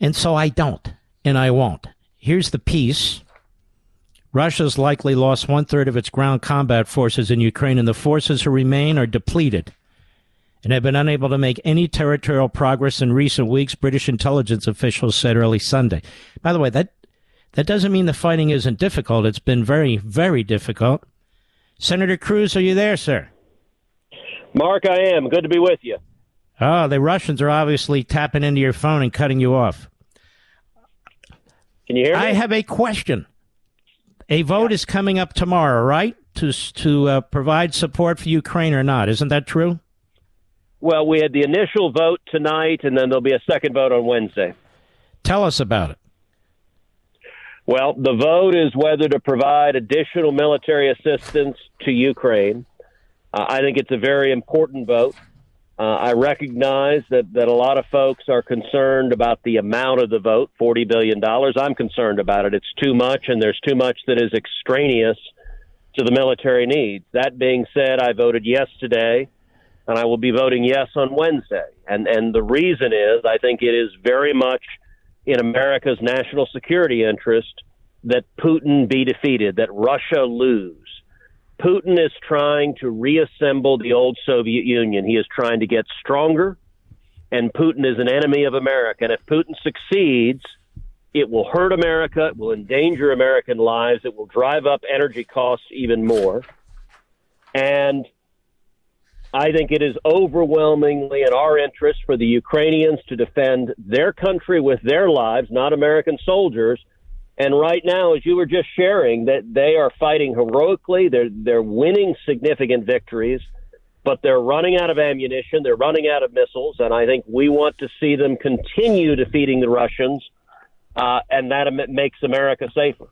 And so I don't, and I won't. Here's the piece. Russia's likely lost one third of its ground combat forces in Ukraine, and the forces who remain are depleted and have been unable to make any territorial progress in recent weeks, British intelligence officials said early Sunday. By the way, that, that doesn't mean the fighting isn't difficult. It's been very, very difficult. Senator Cruz, are you there, sir? Mark, I am. Good to be with you. Oh, the Russians are obviously tapping into your phone and cutting you off. Can you hear me? I have a question. A vote is coming up tomorrow, right? To to uh, provide support for Ukraine or not? Isn't that true? Well, we had the initial vote tonight, and then there'll be a second vote on Wednesday. Tell us about it. Well, the vote is whether to provide additional military assistance to Ukraine. Uh, I think it's a very important vote. Uh, I recognize that, that a lot of folks are concerned about the amount of the vote, $40 billion. I'm concerned about it. It's too much, and there's too much that is extraneous to the military needs. That being said, I voted yes today, and I will be voting yes on Wednesday. And, and the reason is I think it is very much in America's national security interest that Putin be defeated, that Russia lose. Putin is trying to reassemble the old Soviet Union. He is trying to get stronger, and Putin is an enemy of America. And if Putin succeeds, it will hurt America, it will endanger American lives, it will drive up energy costs even more. And I think it is overwhelmingly in our interest for the Ukrainians to defend their country with their lives, not American soldiers and right now, as you were just sharing, that they are fighting heroically. They're they're winning significant victories, but they're running out of ammunition. They're running out of missiles, and I think we want to see them continue defeating the Russians, uh, and that makes America safer.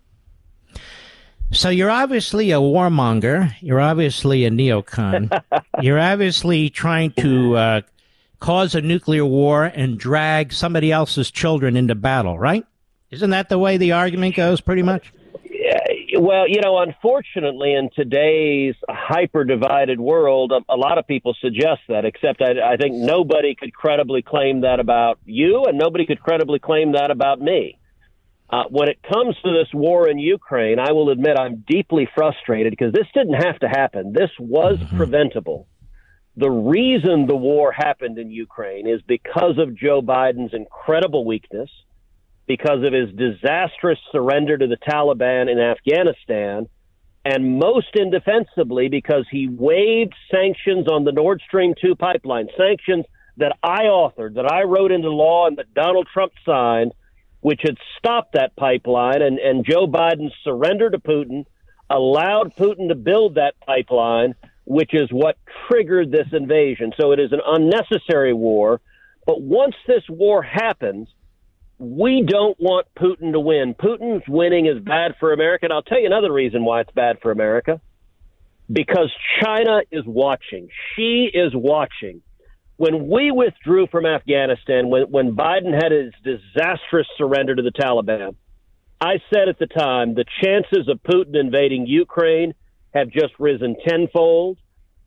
So you're obviously a warmonger. You're obviously a neocon. you're obviously trying to uh, cause a nuclear war and drag somebody else's children into battle, right? Isn't that the way the argument goes, pretty much? Yeah, well, you know, unfortunately, in today's hyper divided world, a, a, lot of people suggest that, except I, I think nobody could credibly claim that about you, and nobody could credibly claim that about me. Uh, when it comes to this war in Ukraine, I will admit I'm deeply frustrated because this didn't have to happen. This was mm-hmm. preventable. The reason the war happened in Ukraine is because of Joe Biden's incredible weakness because of his disastrous surrender to the Taliban in Afghanistan, and most indefensibly because he waived sanctions on the Nord Stream 2 pipeline, sanctions that I authored, that I wrote into law, and that Donald Trump signed, which had stopped that pipeline. And, and Joe Biden's surrender to Putin, allowed Putin to build that pipeline, which is what triggered this invasion. So it is an unnecessary war. But once this war happens, we don't want Putin to win. Putin's winning is bad for America. And I'll tell you another reason why it's bad for America. Because China is watching. She is watching when we withdrew from Afghanistan, when, when Biden had his disastrous surrender to the Taliban, I said at the time the chances of Putin invading Ukraine have just risen tenfold,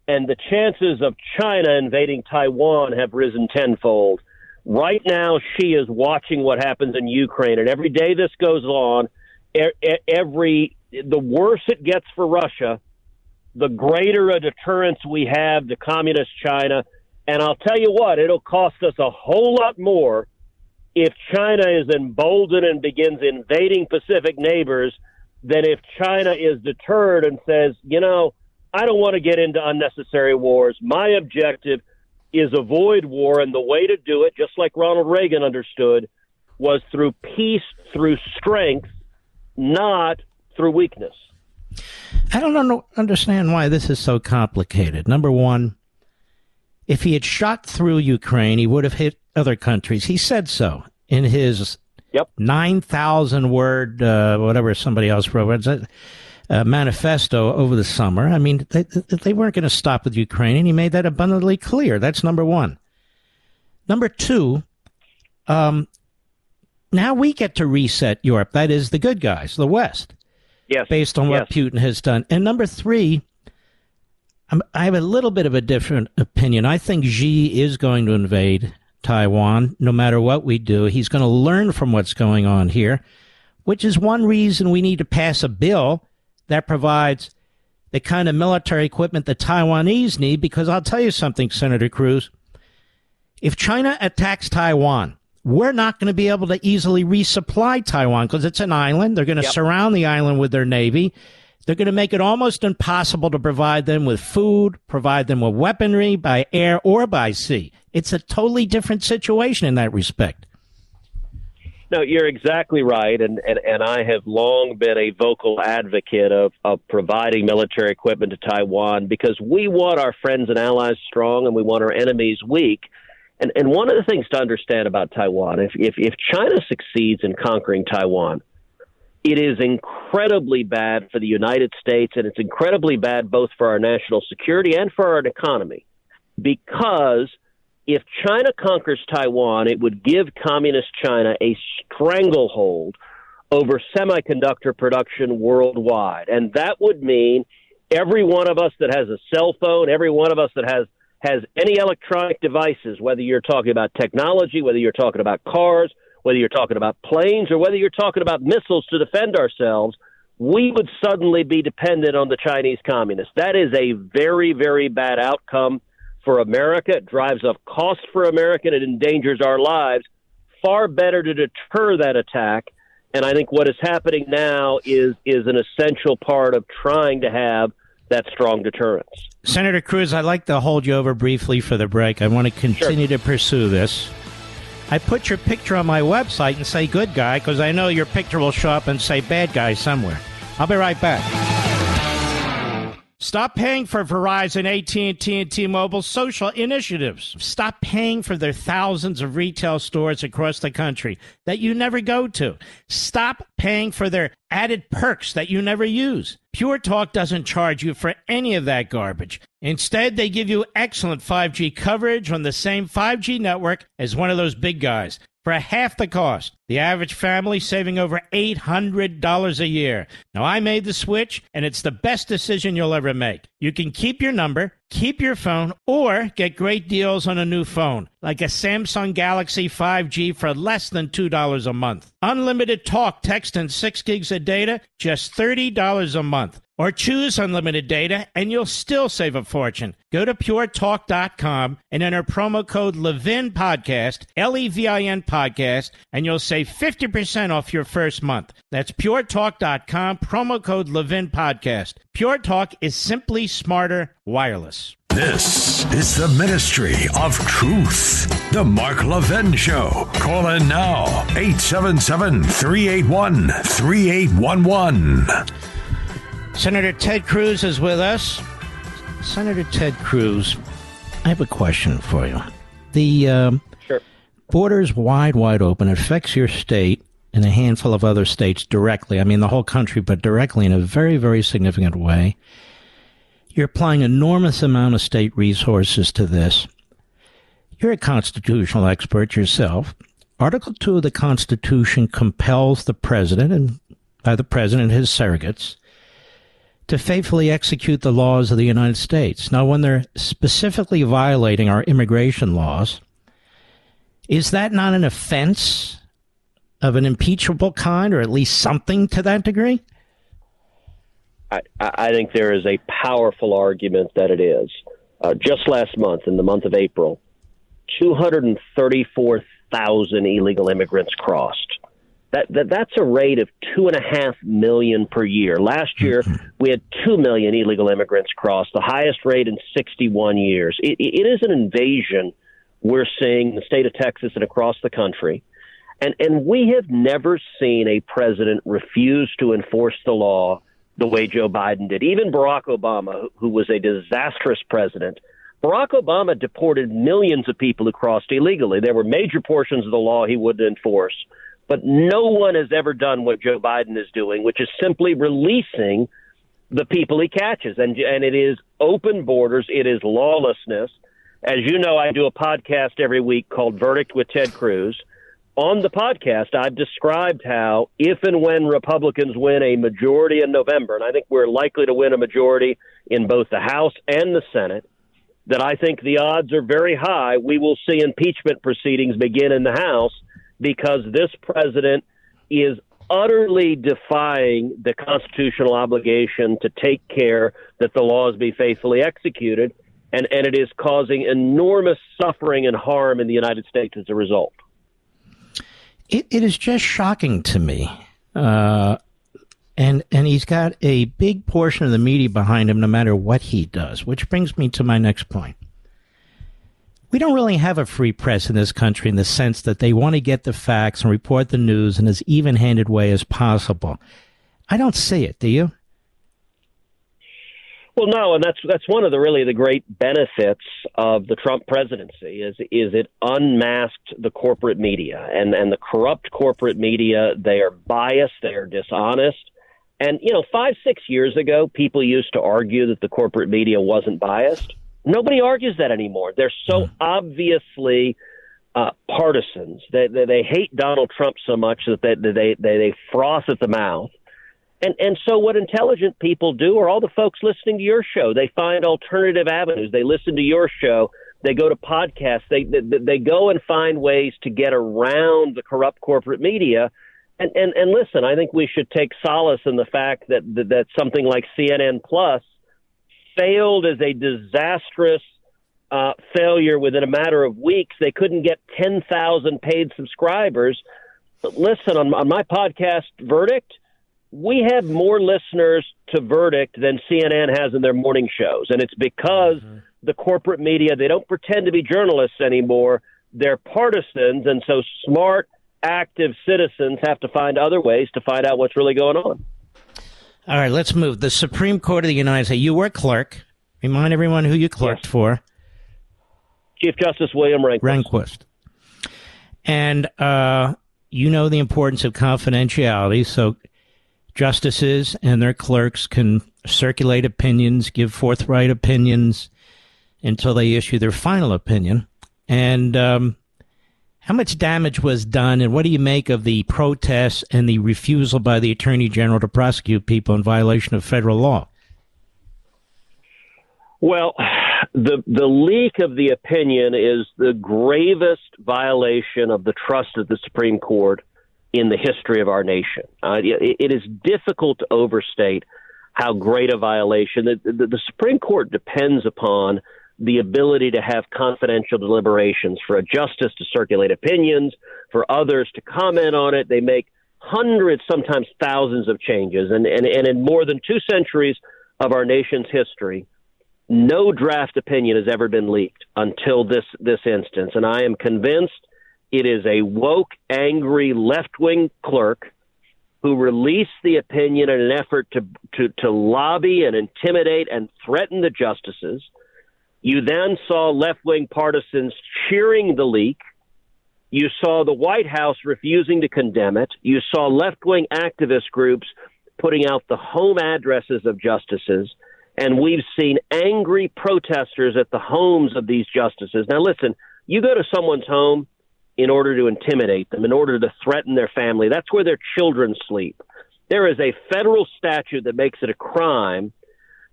and the chances of China invading Taiwan have risen tenfold. Right now, she is watching what happens in Ukraine, and every day this goes on, every the worse it gets for Russia, the greater a deterrence we have to communist China. And I'll tell you what, it'll cost us a whole lot more if China is emboldened and begins invading Pacific neighbors than if China is deterred and says, you know, I don't want to get into unnecessary wars. My objective is avoid war, and the way to do it, just like Ronald Reagan understood, was through peace, through strength, not through weakness. I don't understand why this is so complicated. Number one, if he had shot through Ukraine, he would have hit other countries. He said so in his yep. 9,000 word, uh, whatever somebody else wrote, uh, manifesto over the summer. I mean, they, they weren't going to stop with Ukraine, and he made that abundantly clear. That's number one. Number two, um, now we get to reset Europe. That is the good guys, the West. Yes. Based on what yes. Putin has done. And number three, I'm, I have a little bit of a different opinion. I think Xi is going to invade Taiwan no matter what we do. He's going to learn from what's going on here, which is one reason we need to pass a bill that provides the kind of military equipment the Taiwanese need. Because I'll tell you something, Senator Cruz. If China attacks Taiwan, we're not going to be able to easily resupply Taiwan because it's an island. They're going to yep. surround the island with their navy. They're going to make it almost impossible to provide them with food, provide them with weaponry by air or by sea. It's a totally different situation in that respect. No, you're exactly right, and, and, and I have long been a vocal advocate of, of providing military equipment to Taiwan because we want our friends and allies strong and we want our enemies weak. And and one of the things to understand about Taiwan, if if, if China succeeds in conquering Taiwan, it is incredibly bad for the United States, and it's incredibly bad both for our national security and for our economy, because if China conquers Taiwan, it would give communist China a stranglehold over semiconductor production worldwide. And that would mean every one of us that has a cell phone, every one of us that has has any electronic devices, whether you're talking about technology, whether you're talking about cars, whether you're talking about planes, or whether you're talking about missiles to defend ourselves, we would suddenly be dependent on the Chinese communists. That is a very, very bad outcome for America. It drives up cost for America. It endangers our lives. Far better to deter that attack. And I think what is happening now is is an essential part of trying to have that strong deterrence. Senator Cruz, I'd like to hold you over briefly for the break. I want to continue sure. to pursue this. I put your picture on my website and say good guy because I know your picture will show up and say bad guy somewhere. I'll be right back. Stop paying for Verizon, AT&T, and T-Mobile social initiatives. Stop paying for their thousands of retail stores across the country that you never go to. Stop paying for their added perks that you never use. Pure Talk doesn't charge you for any of that garbage. Instead, they give you excellent 5G coverage on the same 5G network as one of those big guys for half the cost. The average family saving over $800 a year. Now, I made the switch, and it's the best decision you'll ever make. You can keep your number, keep your phone, or get great deals on a new phone, like a Samsung Galaxy 5G for less than $2 a month. Unlimited talk, text, and 6 gigs of data, just $30 a month. Or choose unlimited data and you'll still save a fortune. Go to puretalk.com and enter promo code Levin Podcast, L E V I N Podcast, and you'll save 50% off your first month. That's puretalk.com, promo code Levin Podcast. Pure Talk is simply smarter wireless. This is the Ministry of Truth. The Mark Levin Show. Call in now 877 381 3811. Senator Ted Cruz is with us. Senator Ted Cruz, I have a question for you. The um, sure. border's wide, wide open. It affects your state and a handful of other states directly. I mean, the whole country, but directly in a very, very significant way. You're applying enormous amount of state resources to this. you're a constitutional expert yourself. Article 2 of the Constitution compels the president and by the president and his surrogates to faithfully execute the laws of the United States. Now, when they're specifically violating our immigration laws, is that not an offense of an impeachable kind, or at least something to that degree? I, I think there is a powerful argument that it is. Uh, just last month, in the month of April, 234,000 illegal immigrants crossed. That, that that's a rate of two and a half million per year. Last year mm-hmm. we had two million illegal immigrants cross, the highest rate in 61 years. It, it is an invasion we're seeing in the state of Texas and across the country, and and we have never seen a president refuse to enforce the law the way Joe Biden did. Even Barack Obama, who was a disastrous president, Barack Obama deported millions of people who crossed illegally. There were major portions of the law he wouldn't enforce. But no one has ever done what Joe Biden is doing, which is simply releasing the people he catches. And, and it is open borders, it is lawlessness. As you know, I do a podcast every week called Verdict with Ted Cruz. On the podcast, I've described how if and when Republicans win a majority in November, and I think we're likely to win a majority in both the House and the Senate, that I think the odds are very high we will see impeachment proceedings begin in the House because this president is utterly defying the constitutional obligation to take care that the laws be faithfully executed, and, and it is causing enormous suffering and harm in the United States as a result. it, it is just shocking to me. Uh, and and he's got a big portion of the media behind him no matter what he does, which brings me to my next point we don't really have a free press in this country in the sense that they want to get the facts and report the news in as even handed way as possible. I don't see it, do you? Well, no, and that's that's one of the really the great benefits of the Trump presidency is is it unmasked the corporate media and and the corrupt corporate media. They are biased, they are dishonest, and you know, five six years ago, people used to argue that the corporate media wasn't biased. Nobody argues that anymore. They're so mm. obviously uh, partisans. They, they, they hate Donald Trump so much that they, they they they froth at the mouth. And and so what intelligent people do are all the folks listening to your show. They find alternative avenues. They listen to your show. They go to podcasts. They they, they go and find ways to get around the corrupt corporate media. And and and listen, I think we should take solace in the fact that that, that something like CNN Plus failed as a disastrous uh, failure within a matter of weeks. They couldn't get 10,000 paid subscribers. But listen, on, on my podcast, Verdict, we have more listeners to Verdict than CNN has in their morning shows. And it's because mm-hmm. the corporate media, they don't pretend to be journalists anymore. They're partisans. And so smart, active citizens have to find other ways to find out what's really going on. All right, let's move. The Supreme Court of the United States. You were clerk. Remind everyone who you clerked yes. for. Chief Justice William Rehnquist. Rehnquist. And uh, you know the importance of confidentiality, so justices and their clerks can circulate opinions, give forthright opinions until they issue their final opinion. And um, how much damage was done, and what do you make of the protests and the refusal by the Attorney General to prosecute people in violation of federal law? Well, the the leak of the opinion is the gravest violation of the trust of the Supreme Court in the history of our nation. Uh, it, it is difficult to overstate how great a violation. The, the, the Supreme Court depends upon the ability to have confidential deliberations for a justice to circulate opinions, for others to comment on it. They make hundreds, sometimes thousands of changes. And, and, and in more than two centuries of our nation's history, no draft opinion has ever been leaked until this, this instance. And I am convinced it is a woke, angry, left wing clerk who released the opinion in an effort to, to, to lobby and intimidate and threaten the justices you then saw left wing partisans cheering the leak. You saw the White House refusing to condemn it. You saw left wing activist groups putting out the home addresses of justices. And we've seen angry protesters at the homes of these justices. Now, listen, You go to someone's home in order to intimidate them, in order to threaten their family. That's where their children sleep. There is a federal statute that makes it a crime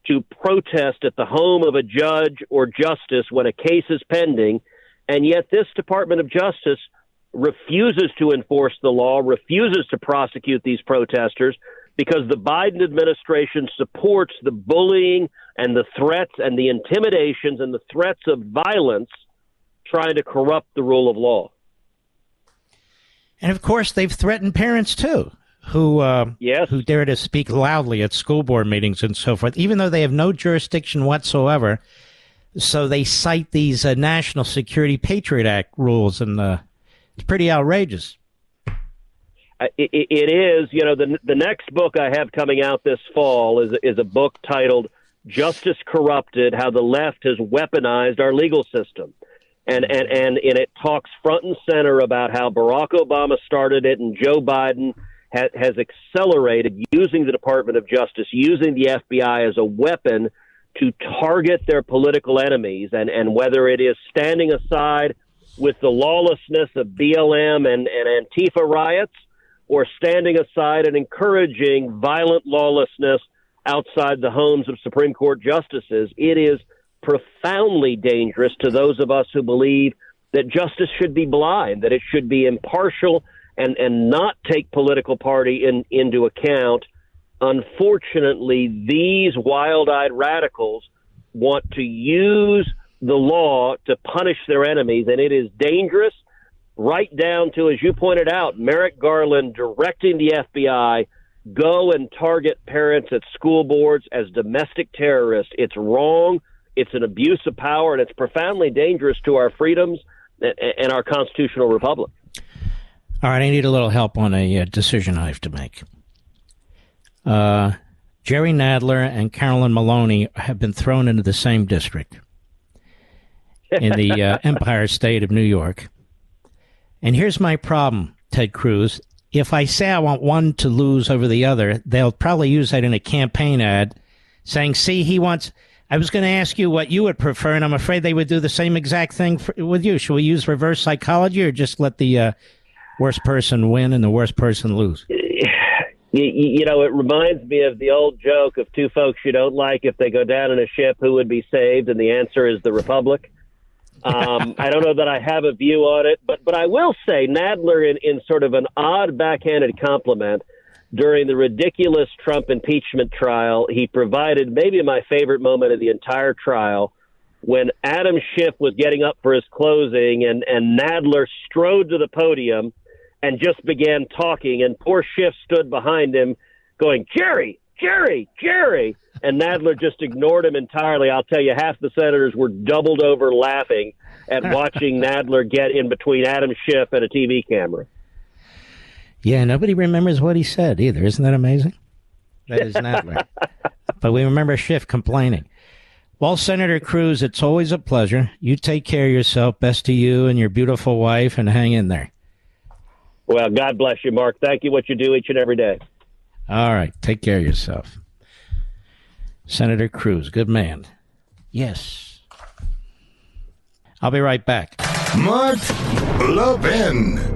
to protest at the home of a judge or justice when a case is pending, and yet this Department of Justice refuses to enforce the law, refuses to prosecute these protesters because the Biden administration supports the bullying and the threats and the intimidations and the threats of violence trying to corrupt the rule of law. And of course, they've threatened parents too, who uh, yes. who dare to speak loudly at school board meetings and so forth, even though they have no jurisdiction whatsoever. So they cite these uh, National Security Patriot Act rules, and uh, it's pretty outrageous. Uh, it, it is. You know, the the next book I have coming out this fall is is a book titled "Justice Corrupted: How the Left Has Weaponized Our Legal System." And, and and and it talks front and center about how Barack Obama started it and Joe Biden ha- has accelerated using the Department of Justice, using the FBI as a weapon to target their political enemies, and and whether it is standing aside with the lawlessness of BLM and, and Antifa riots, or standing aside and encouraging violent lawlessness outside the homes of Supreme Court justices. It is profoundly dangerous to those of us who believe that justice should be blind, that it should be impartial and, and not take political party in, into account. Unfortunately, these wild eyed radicals want to use the law to punish their enemies, and it is dangerous right down to, as you pointed out, Merrick Garland directing the FBI go and target parents at school boards as domestic terrorists. It's wrong. It's an abuse of power, and it's profoundly dangerous to our freedoms and our constitutional republic. All right, I need a little help on a uh, decision I have to make. Uh, Jerry Nadler and Carolyn Maloney have been thrown into the same district in the uh, Empire State of New York. And here's my problem, Ted Cruz. If I say I want one to lose over the other, they'll probably use that in a campaign ad saying, see, he wants. I was going to ask you what you would prefer, and I'm afraid they would do the same exact thing for, with you. Should we use reverse psychology or just let the uh, worst person win and the worst person lose? You, you know, it reminds me of the old joke of two folks you don't like. If they go down in a ship, who would be saved? And the answer is the Republic. Um, I don't know that I have a view on it, but but I will say Nadler, in, in sort of an odd backhanded compliment during the ridiculous Trump impeachment trial, he provided maybe my favorite moment of the entire trial when Adam Schiff was getting up for his closing and and Nadler strode to the podium and just began talking, and poor Schiff stood behind him, going, "Jerry, Jerry, Jerry." and Nadler just ignored him entirely. I'll tell you, half the senators were doubled over laughing at watching Nadler get in between Adam Schiff and a TV camera. Yeah, nobody remembers what he said either. Isn't that amazing? That is Nadler. but we remember Schiff complaining. Well, Senator Cruz, it's always a pleasure. You take care of yourself. Best to you and your beautiful wife, and hang in there. Well, God bless you, Mark. Thank you what you do each and every day. All right. Take care of yourself. Senator Cruz, good man. Yes. I'll be right back. Mark Levin.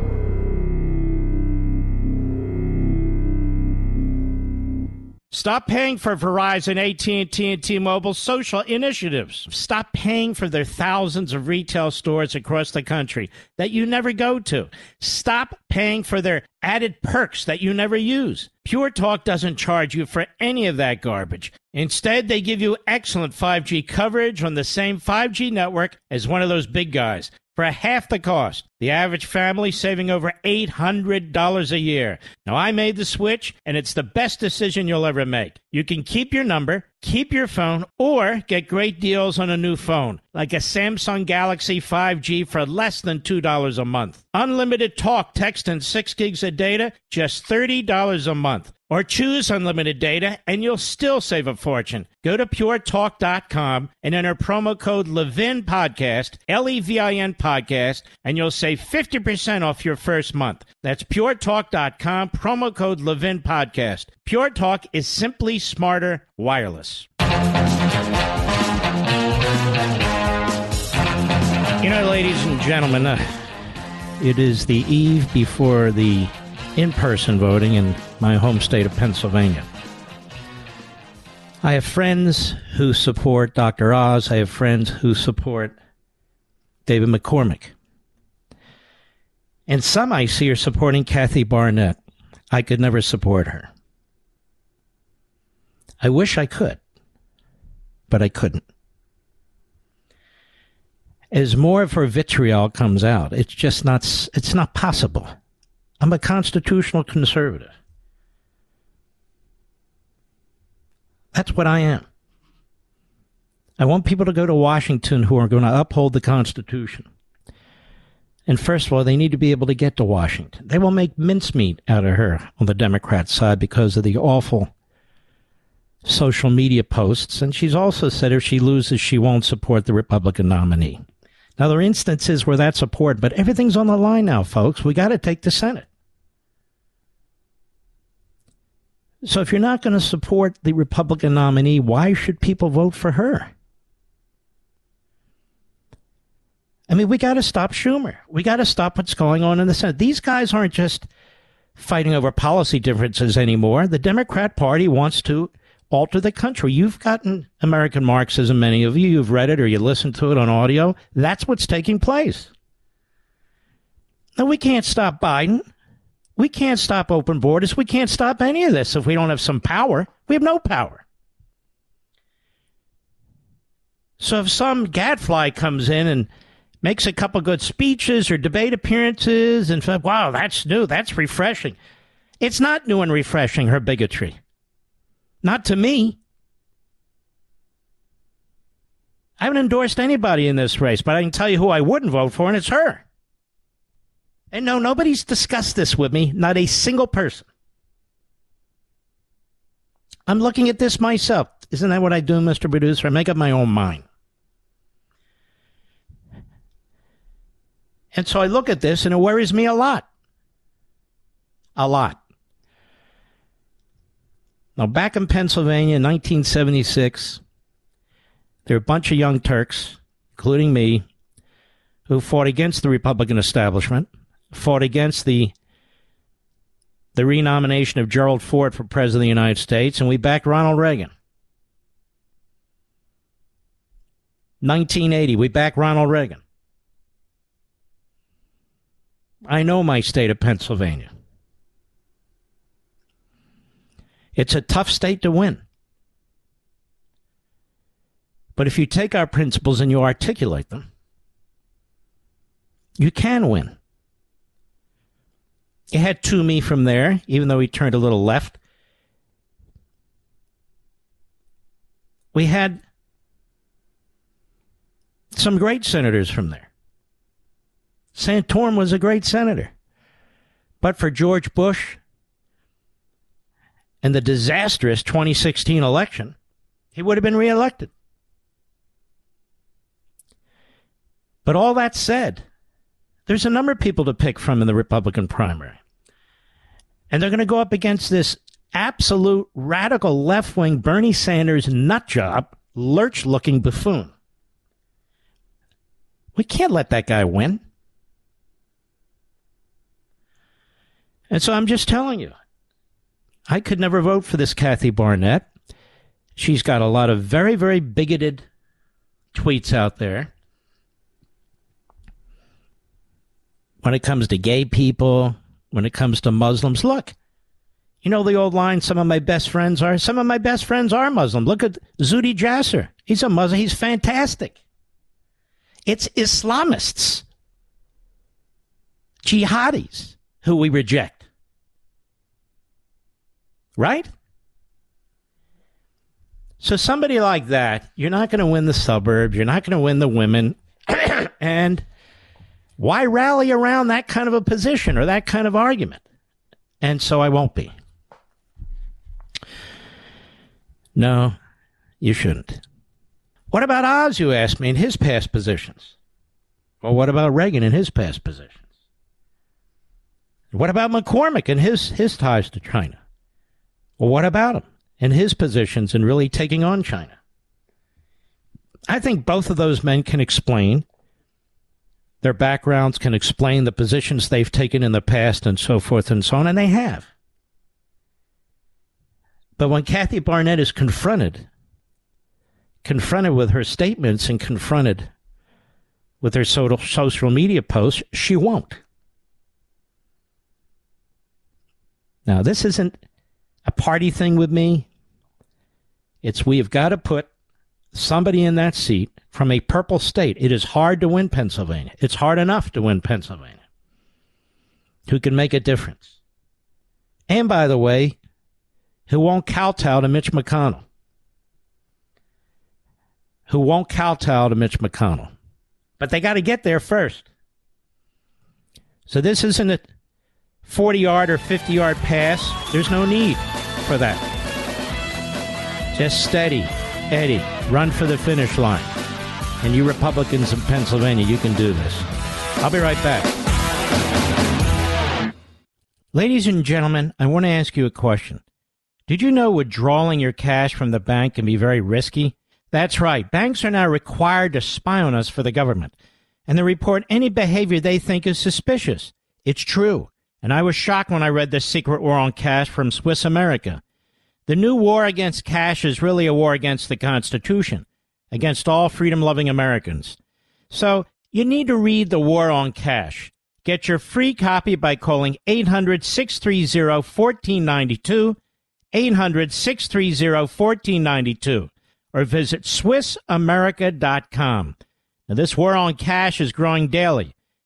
Stop paying for Verizon, AT&T, and T-Mobile social initiatives. Stop paying for their thousands of retail stores across the country that you never go to. Stop paying for their added perks that you never use. Pure Talk doesn't charge you for any of that garbage. Instead, they give you excellent 5G coverage on the same 5G network as one of those big guys for half the cost. The average family saving over $800 a year. Now, I made the switch, and it's the best decision you'll ever make. You can keep your number, keep your phone, or get great deals on a new phone, like a Samsung Galaxy 5G for less than $2 a month. Unlimited talk, text, and 6 gigs of data, just $30 a month. Or choose unlimited data and you'll still save a fortune. Go to puretalk.com and enter promo code Levin Podcast, L E V I N Podcast, and you'll save 50% off your first month. That's puretalk.com, promo code Levin Podcast. Pure Talk is simply smarter wireless. You know, ladies and gentlemen, uh, it is the eve before the in person voting in my home state of Pennsylvania. I have friends who support Dr. Oz. I have friends who support David McCormick. And some I see are supporting Kathy Barnette. I could never support her. I wish I could, but I couldn't. As more of her vitriol comes out, it's just not, it's not possible. I'm a constitutional conservative. That's what I am. I want people to go to Washington who are going to uphold the Constitution. And first of all, they need to be able to get to Washington. They will make mincemeat out of her on the Democrat side because of the awful social media posts. And she's also said if she loses, she won't support the Republican nominee. Now, there are instances where that's support, but everything's on the line now, folks. We got to take the Senate. So if you're not going to support the Republican nominee, why should people vote for her? I mean, we got to stop Schumer. We got to stop what's going on in the Senate. These guys aren't just fighting over policy differences anymore. The Democrat Party wants to alter the country. You've gotten American Marxism, many of you. You've read it or you listened to it on audio. That's what's taking place. Now, we can't stop Biden. We can't stop open borders. We can't stop any of this if we don't have some power. We have no power. So if some gadfly comes in and makes a couple good speeches or debate appearances and wow, that's new, that's refreshing. It's not new and refreshing, her bigotry. Not to me. I haven't endorsed anybody in this race, but I can tell you who I wouldn't vote for, and it's her. And no, nobody's discussed this with me, not a single person. I'm looking at this myself. Isn't that what I do, Mr. Producer? I make up my own mind. And so I look at this and it worries me a lot. A lot. Now, back in Pennsylvania in 1976, there were a bunch of young Turks, including me, who fought against the Republican establishment fought against the the renomination of Gerald Ford for president of the United States, and we backed Ronald Reagan. 1980, we backed Ronald Reagan. I know my state of Pennsylvania. It's a tough state to win. But if you take our principles and you articulate them, you can win. You had Toomey from there, even though he turned a little left. We had some great senators from there. Santorum was a great senator. But for George Bush and the disastrous 2016 election, he would have been reelected. But all that said, there's a number of people to pick from in the Republican primary. And they're going to go up against this absolute radical left wing Bernie Sanders nutjob, lurch looking buffoon. We can't let that guy win. And so I'm just telling you, I could never vote for this Kathy Barnette. She's got a lot of very, very bigoted tweets out there. when it comes to gay people, when it comes to Muslims. Look, you know the old line, some of my best friends are, some of my best friends are Muslim. Look at Zuhdi Jasser. He's a Muslim. He's fantastic. It's Islamists, jihadis who we reject. Right? So somebody like that, you're not going to win the suburbs. You're not going to win the women. and why rally around that kind of a position or that kind of argument? And so I won't be. No, you shouldn't. What about Oz, you asked me, in his past positions? Well, what about Reagan in his past positions? What about McCormick and his, his ties to China? Well, what about him and his positions in really taking on China? I think both of those men can explain their backgrounds, can explain the positions they've taken in the past, and so forth and so on, and they have. But when Kathy Barnette is confronted, confronted with her statements and confronted with her social media posts, she won't. Now, this isn't party thing with me. It's we have got to put somebody in that seat from a purple state. It is hard to win Pennsylvania. It's hard enough to win Pennsylvania. Who can make a difference? And by the way, who won't kowtow to Mitch McConnell? Who won't kowtow to Mitch McConnell? But they got to get there first. So this isn't a 40 yard or 50 yard pass. There's no need for that. Just steady, Eddie, run for the finish line. And you Republicans in Pennsylvania, you can do this. I'll be right back. Ladies and gentlemen, I want to ask you a question. Did you know withdrawing your cash from the bank can be very risky? That's right. Banks are now required to spy on us for the government, and they report any behavior they think is suspicious. It's true. And I was shocked when I read The Secret War on Cash from Swiss America. The new war against cash is really a war against the Constitution, against all freedom loving Americans. So you need to read The War on Cash. Get your free copy by calling 800 630 1492, 800 630 1492 or visit SwissAmerica.com. Now, this war on cash is growing daily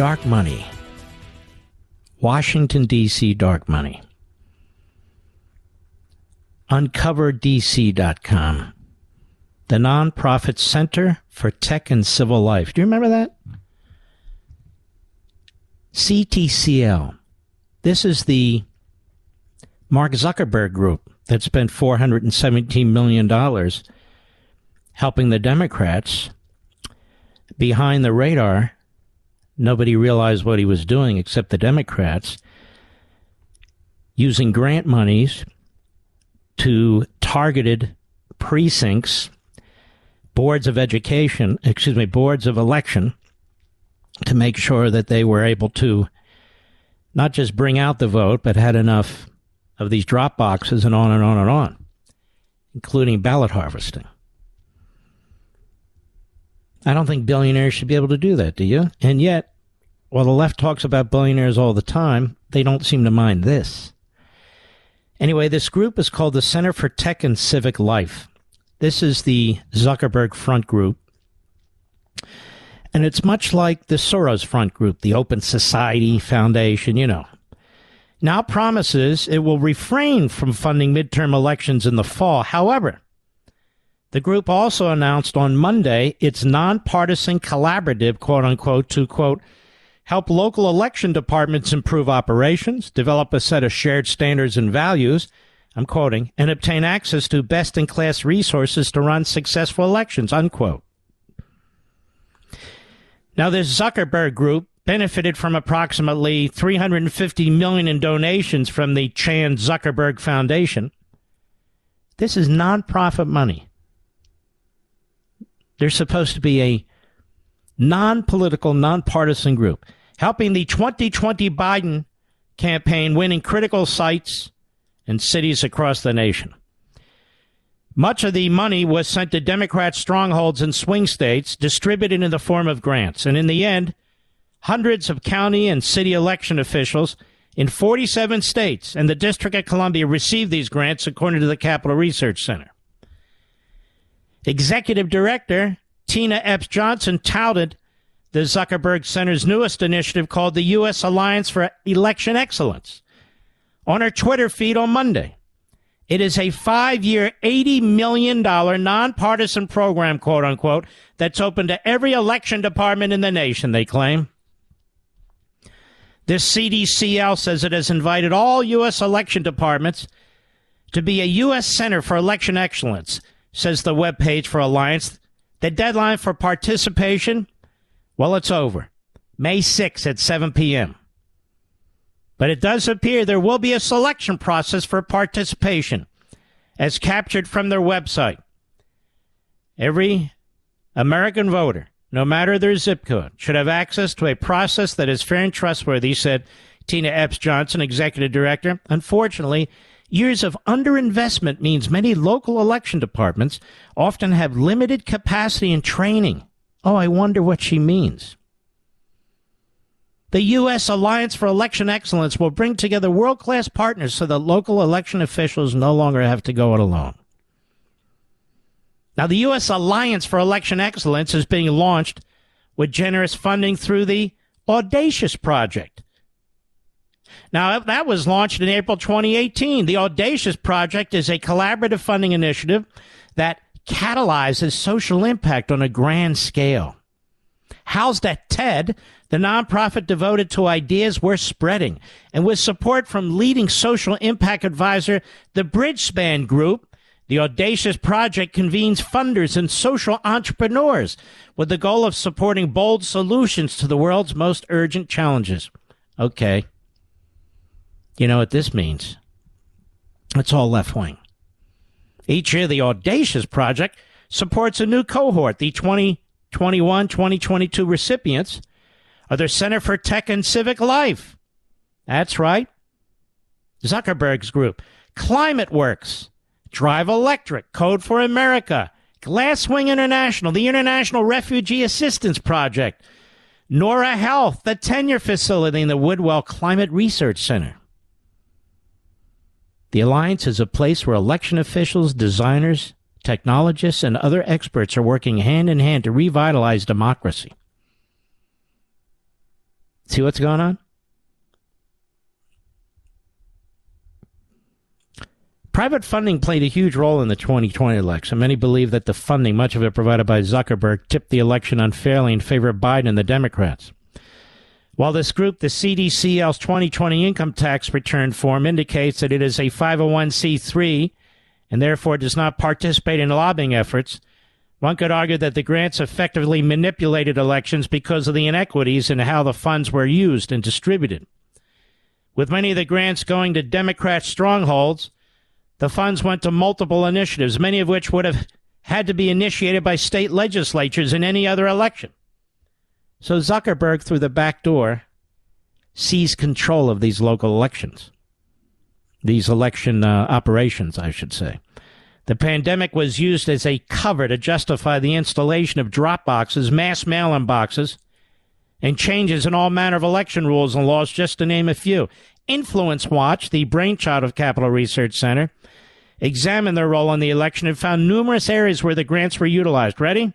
dark money. Washington, D.C. dark money. UncoverDC.com, the nonprofit Center for Tech and Civic Life. Do you remember that? CTCL. This is the Mark Zuckerberg group that spent $417 million helping the Democrats behind the radar Nobody realized what he was doing except the Democrats, using grant monies to targeted precincts, boards of education, excuse me, boards of election, to make sure that they were able to not just bring out the vote, but had enough of these drop boxes and on and on and on, including ballot harvesting. I don't think billionaires should be able to do that, do you? And yet, while the left talks about billionaires all the time, they don't seem to mind this. Anyway, this group is called the Center for Tech and Civic Life. This is the Zuckerberg Front Group. And it's much like the Soros Front Group, the Open Society Foundation, you know. Now promises it will refrain from funding midterm elections in the fall. However, the group also announced on Monday its nonpartisan collaborative, quote unquote, to quote, help local election departments improve operations, develop a set of shared standards and values, I'm quoting, and obtain access to best in class resources to run successful elections, unquote. Now, this Zuckerberg group benefited from approximately 350 million in donations from the Chan Zuckerberg Foundation. This is nonprofit money. They're supposed to be a non political, non-partisan group, helping the 2020 Biden campaign win in critical sites and cities across the nation. Much of the money was sent to Democrat strongholds in swing states, distributed in the form of grants. And in the end, hundreds of county and city election officials in 47 states and the District of Columbia received these grants, according to the Capital Research Center. Executive Director Tina Epps Johnson touted the Zuckerberg Center's newest initiative called the U.S. Alliance for Election Excellence on her Twitter feed on Monday. It is a five year, $80 million nonpartisan program, quote unquote, that's open to every election department in the nation, they claim. This CTCL says it has invited all U.S. election departments to be a U.S. Center for Election Excellence, says the webpage for Alliance. The deadline for participation, well, it's over. May 6th at 7 p.m. But it does appear there will be a selection process for participation, as captured from their website. Every American voter, no matter their zip code, should have access to a process that is fair and trustworthy, said Tina Epps Johnson, executive director. Unfortunately, years of underinvestment means many local election departments often have limited capacity and training. Oh, I wonder what she means. The U.S. Alliance for Election Excellence will bring together world class partners so that local election officials no longer have to go it alone. Now, the U.S. Alliance for Election Excellence is being launched with generous funding through the Audacious Project. Now, that was launched in April 2018. The Audacious Project is a collaborative funding initiative that catalyzes social impact on a grand scale. Housed at TED, the nonprofit devoted to ideas worth spreading, and with support from leading social impact advisor, the Bridgespan Group, the Audacious Project convenes funders and social entrepreneurs with the goal of supporting bold solutions to the world's most urgent challenges. Okay. You know what this means? It's all left wing. Each year, the Audacious Project supports a new cohort, the 2021 2022 recipients of the Center for Tech and Civic Life. That's right. Zuckerberg's group. Climate Works, Drive Electric, Code for America, Glasswing International, the International Refugee Assistance Project, Noora Health, the Tenure Facility, and the Woodwell Climate Research Center. The Alliance is a place where election officials, designers, technologists, and other experts are working hand in hand to revitalize democracy. See what's going on? Private funding played a huge role in the 2020 election. Many believe that the funding, much of it provided by Zuckerberg, tipped the election unfairly in favor of Biden and the Democrats. While this group, the CTCL's 2020 income tax return form, indicates that it is a 501c3 and therefore does not participate in lobbying efforts, one could argue that the grants effectively manipulated elections because of the inequities in how the funds were used and distributed. With many of the grants going to Democrat strongholds, the funds went to multiple initiatives, many of which would have had to be initiated by state legislatures in any other election. So Zuckerberg, through the back door, seized control of these local elections, these election uh, operations, I should say. The pandemic was used as a cover to justify the installation of drop boxes, mass mail in boxes, and changes in all manner of election rules and laws, just to name a few. Influence Watch, the brainchild of Capital Research Center, examined their role in the election and found numerous areas where the grants were utilized. Ready?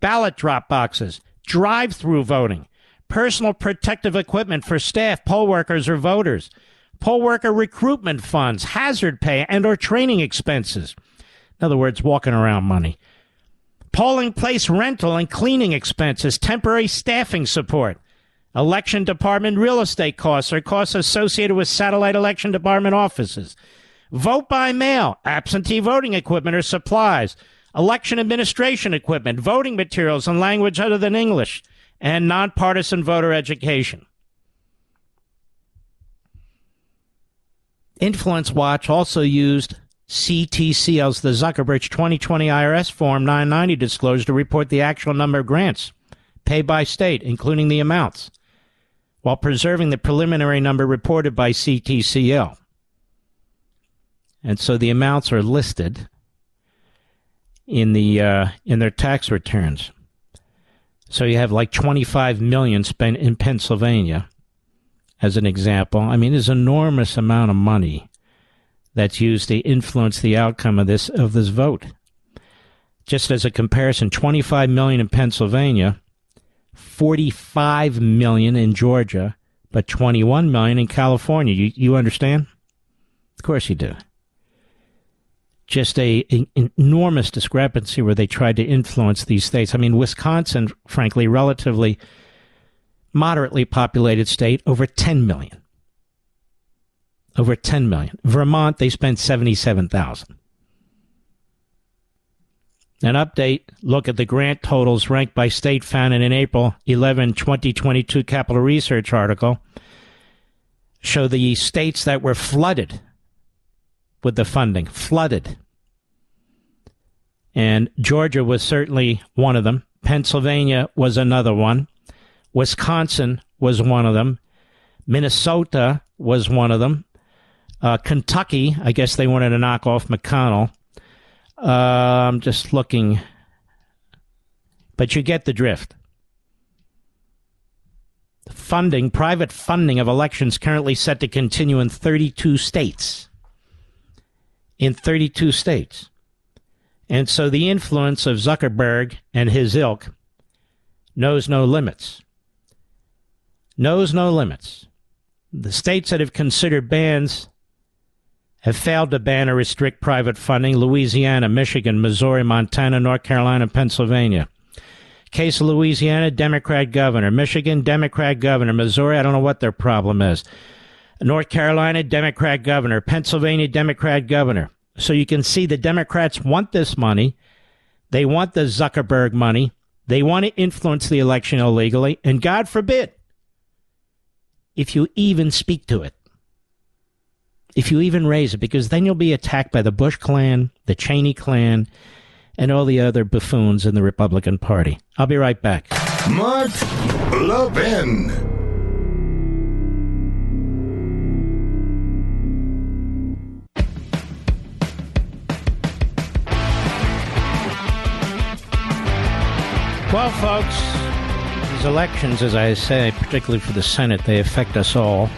Ballot drop boxes, drive through voting, personal protective equipment for staff, poll workers, or voters, poll worker recruitment funds, hazard pay, and or training expenses. In other words, walking around money. Polling place rental and cleaning expenses, temporary staffing support, election department real estate costs or costs associated with satellite election department offices, vote by mail, absentee voting equipment or supplies, election administration equipment, voting materials in language other than English, and nonpartisan voter education. Influence Watch also used CTCL's the Zuckerberg 2020 IRS Form 990 disclosure to report the actual number of grants paid by state, including the amounts, while preserving the preliminary number reported by CTCL. And so the amounts are listed in the uh, in their tax returns. So you have like 25 million spent in Pennsylvania, as an example. I mean, there's an enormous amount of money that's used to influence the outcome of this of this vote. Just as a comparison, 25 million in Pennsylvania, 45 million in Georgia, but 21 million in California. You you understand? Of course you do. Just a, a enormous discrepancy where they tried to influence these states. I mean, Wisconsin, frankly, relatively moderately populated state, over 10 million. Over 10 million. Vermont, they spent 77,000. An update look at the grant totals ranked by state found in an April 11, 2022 Capital Research article show the states that were flooded with the funding. Flooded. And Georgia was certainly one of them. Pennsylvania was another one. Wisconsin was one of them. Minnesota was one of them. Uh, Kentucky, I guess they wanted to knock off McConnell. Uh, I'm just looking. But you get the drift. Funding, private funding of elections currently set to continue in 32 states. In 32 states. And so the influence of Zuckerberg and his ilk knows no limits knows no limits. The states that have considered bans have failed to ban or restrict private funding Louisiana, Michigan, Missouri, Montana, North Carolina, Pennsylvania. Case of Louisiana, Democrat governor. Michigan, Democrat governor. Missouri, I don't know what their problem is. North Carolina, Democrat governor. Pennsylvania, Democrat governor. So you can see the Democrats want this money. They want the Zuckerberg money. They want to influence the election illegally. And God forbid if you even speak to it. If you even raise it, because then you'll be attacked by the Bush clan, the Cheney clan, and all the other buffoons in the Republican Party. I'll be right back. Mark Levin. Well, folks, these elections, as I say, particularly for the Senate, they affect us all,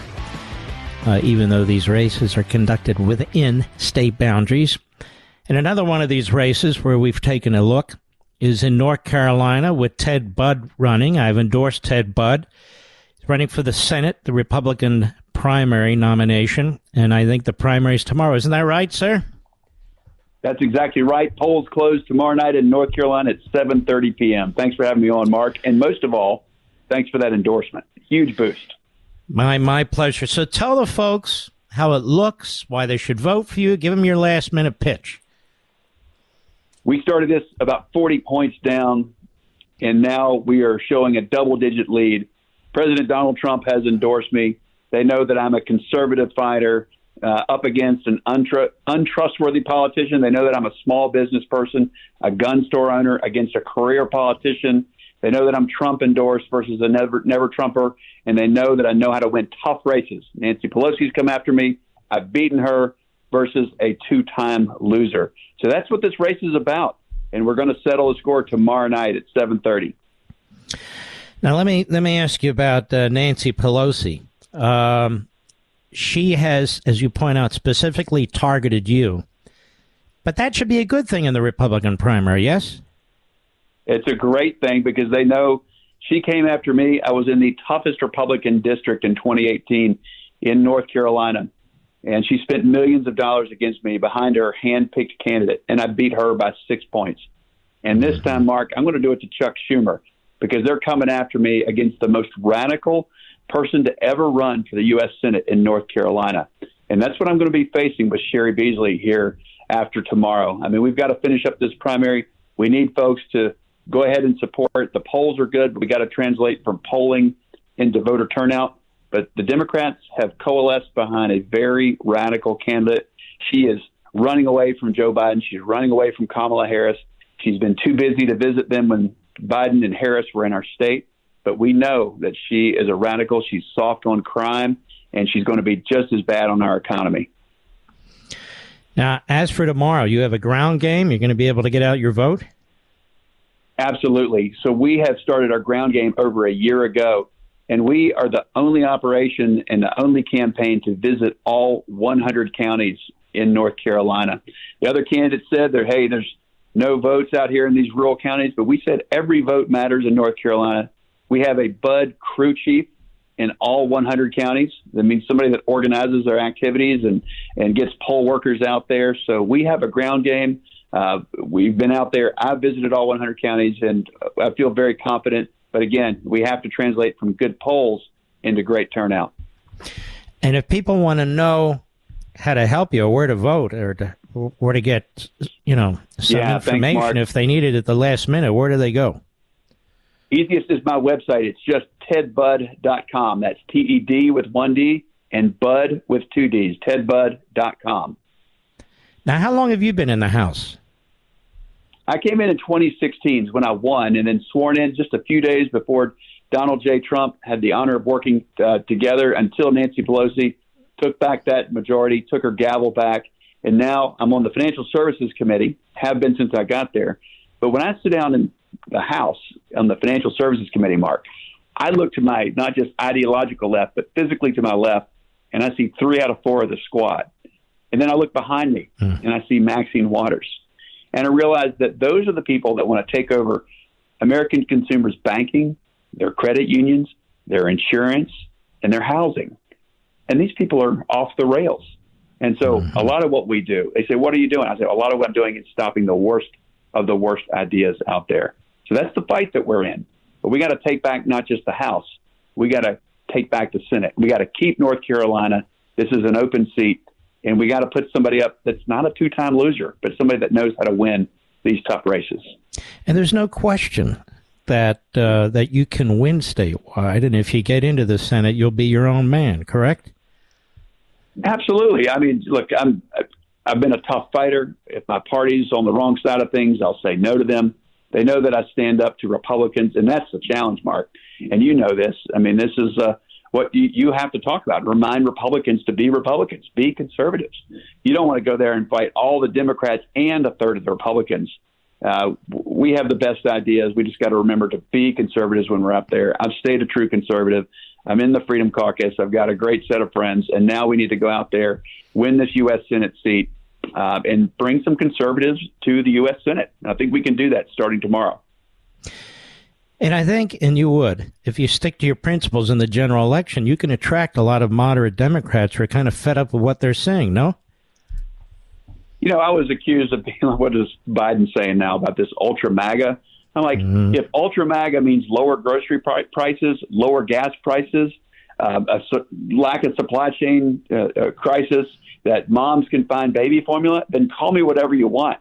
uh, even though these races are conducted within state boundaries. And another one of these races where we've taken a look is in North Carolina with Ted Budd running. I've endorsed Ted Budd. He's running for the Senate, the Republican primary nomination, and I think the primary is tomorrow. Isn't that right, sir? That's exactly right. Polls close tomorrow night in North Carolina at 7:30 p.m. Thanks for having me on, Mark, and most of all, thanks for that endorsement. Huge boost. My my pleasure. So tell the folks how it looks, why they should vote for you. Give them your last minute pitch. We started this about 40 points down, and now we are showing a double digit lead. President Donald Trump has endorsed me. They know that I'm a conservative fighter uh, up against an untr- untrustworthy politician. They know that I'm a small business person, a gun store owner against a career politician. They know that I'm Trump endorsed versus a never never Trumper, and they know that I know how to win tough races. Nancy Pelosi's come after me. I've beaten her versus a two-time loser. So that's what this race is about, and we're going to settle the score tomorrow night at 7:30. Now let me let me ask you about uh, Nancy Pelosi. Um, she has, as you point out, specifically targeted you. But that should be a good thing in the Republican primary, yes? It's a great thing because they know she came after me. I was in the toughest Republican district in 2018 in North Carolina. And she spent millions of dollars against me behind her hand-picked candidate, and I beat her by six points. And this mm-hmm. time, Mark, I'm going to do it to Chuck Schumer because they're coming after me against the most radical person to ever run for the U.S. Senate in North Carolina. And that's what I'm going to be facing with Cheri Beasley here after tomorrow. I mean, we've got to finish up this primary. We need folks to go ahead and support. The polls are good, but we got to translate from polling into voter turnout. But the Democrats have coalesced behind a very radical candidate. She is running away from Joe Biden. She's running away from Kamala Harris. She's been too busy to visit them when Biden and Harris were in our state but we know that she is a radical. She's soft on crime, and she's going to be just as bad on our economy. Now, as for tomorrow, you have a ground game. You're going to be able to get out your vote? Absolutely. So we have started our ground game over a year ago, And we are the only operation and the only campaign to visit all 100 counties in North Carolina. The other candidates said that, hey, there's no votes out here in these rural counties, but we said every vote matters in North Carolina. We have a Budd crew chief in all 100 counties. That means somebody that organizes their activities and, and gets poll workers out there. So we have a ground game. Uh, we've been out there. I've visited all 100 counties, and I feel very confident. But again, we have to translate from good polls into great turnout. And if people want to know how to help you or where to vote or to, where to get, you know, some yeah, information thanks, if they need it at the last minute, where do they go? Easiest is my website. It's just tedbudd.com. That's T E D with one D and Budd with two D's. Tedbudd.com. Now, how long have you been in the House? I came in in 2016 when I won and then sworn in just a few days before Donald J. Trump had the honor of working uh, together until Nancy Pelosi took back that majority, took her gavel back, and now I'm on the Financial Services Committee, have been since I got there. But when I sit down in the House on the Financial Services Committee, Mark, I look to my not just ideological left, but physically to my left, and I see three out of four of the squad. And then I look behind me mm. and I see Maxine Waters. And I realize that those are the people that want to take over American consumers' banking, their credit unions, their insurance, and their housing. And these people are off the rails. And so mm-hmm. a lot of what we do, they say, What are you doing? I say, A lot of what I'm doing is stopping the worst of the worst ideas out there. So that's the fight that we're in. But we got to take back not just the House, we got to take back the Senate. We got to keep North Carolina. This is an open seat, and we got to put somebody up that's not a two time loser, but somebody that knows how to win these tough races. And there's no question that uh, that you can win statewide, and if you get into the Senate, you'll be your own man. Correct? Absolutely. I mean, look, I'm I've been a tough fighter. If my party's on the wrong side of things, I'll say no to them. They know that I stand up to Republicans, and that's the challenge, Mark. And you know this. I mean, this is uh, what you, you have to talk about. Remind Republicans to be Republicans, be conservatives. You don't want to go there and fight all the Democrats and a third of the Republicans. Uh, we have the best ideas. We just got to remember to be conservatives when we're up there. I've stayed a true conservative. I'm in the Freedom Caucus. I've got a great set of friends, and now we need to go out there, win this U.S. Senate seat, uh, and bring some conservatives to the U.S. Senate. I think we can do that starting tomorrow. And I think, and you would, if you stick to your principles in the general election, you can attract a lot of moderate Democrats who are kind of fed up with what they're saying, no? You know, I was accused of being like, what is Biden saying now about this ultra MAGA? I'm like, mm-hmm. if ultra MAGA means lower grocery prices, lower gas prices, uh, a su- lack of supply chain uh, uh, crisis, that moms can find baby formula, then call me whatever you want.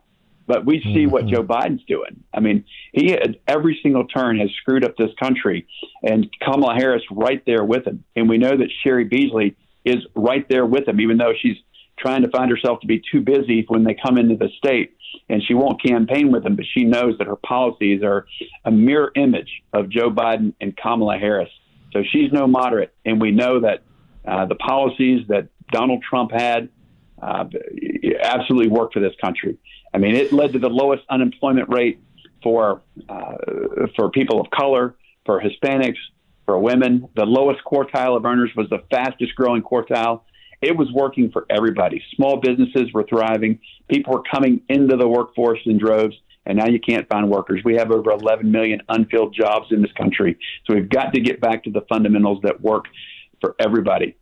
But we see mm-hmm. what Joe Biden's doing. I mean, he had every single turn has screwed up this country, and Kamala Harris right there with him. And we know that Cheri Beasley is right there with him, even though she's trying to find herself to be too busy when they come into the state and she won't campaign with them, but she knows that her policies are a mirror image of Joe Biden and Kamala Harris. So she's no moderate, and we know that uh, the policies that Donald Trump had uh, absolutely worked for this country. I mean, it led to the lowest unemployment rate for uh, for people of color, for Hispanics, for women. The lowest quartile of earners was the fastest growing quartile it was working for everybody. Small businesses were thriving. People were coming into the workforce in droves, and now you can't find workers. We have over 11 million unfilled jobs in this country. So we've got to get back to the fundamentals that work for everybody.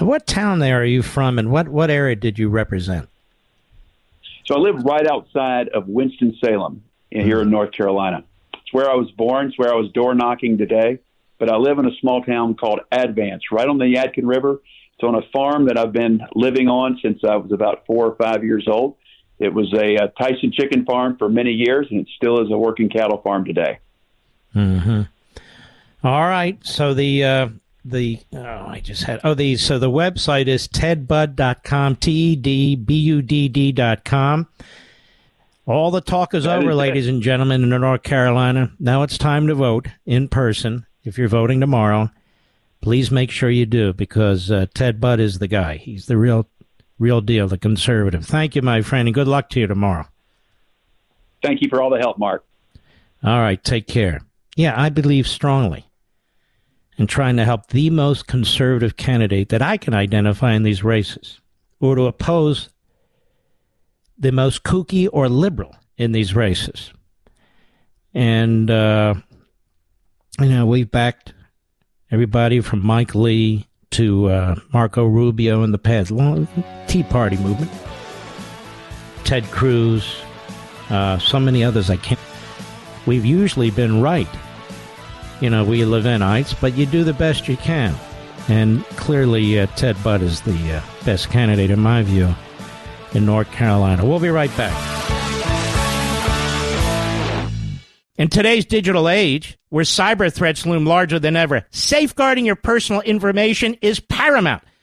Now, what town there are you from, and what, what area did you represent? So I live right outside of Winston-Salem here in North Carolina. It's where I was born. It's where I was door knocking today but I live in a small town called Advance, right on the Yadkin River. It's on a farm that I've been living on since I was about four or five years old. It was a, a Tyson chicken farm for many years, and it still is a working cattle farm today. Hmm. All right. So the uh, the oh, I just had oh these so the website is tedbudd.com t e d b u d d dot com. All the talk is that over, is ladies and gentlemen, in North Carolina. Now it's time to vote in person if you're voting tomorrow, please make sure you do because uh, Ted Budd is the guy. He's the real, real deal, the conservative. Thank you, my friend, and good luck to you tomorrow. Thank you for all the help, Mark. All right, take care. Yeah, I believe strongly and trying to help the most conservative candidate that I can identify in these races, or to oppose the most kooky or liberal in these races. And, uh, you know, we've backed everybody from Mike Lee to uh, Marco Rubio in the past, long Tea Party movement, Ted Cruz, uh, so many others I can't. We've usually been right you know, we live in Levinites, but you do the best you can. And clearly, uh, Ted Budd is the uh, best candidate, in my view, in North Carolina. We'll be right back. In today's digital age, where cyber threats loom larger than ever, safeguarding your personal information is paramount.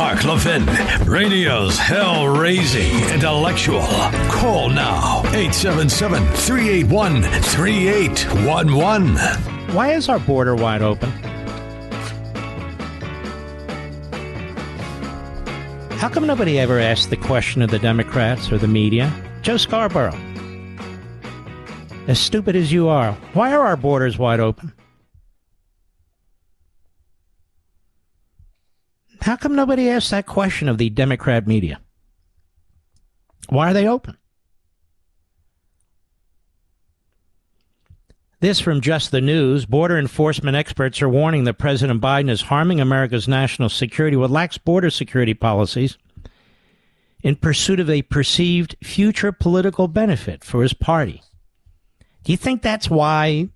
Mark Levin, radio's hell raising intellectual. Call now 877 381 3811. Why is our border wide open? How come nobody ever asked the question of the Democrats or the media? Joe Scarborough. As stupid as you are, why are our borders wide open? How come nobody asked that question of the Democrat media? Why are they open? This from Just the News. Border enforcement experts are warning that President Biden is harming America's national security with lax border security policies in pursuit of a perceived future political benefit for his party. Do you think that's why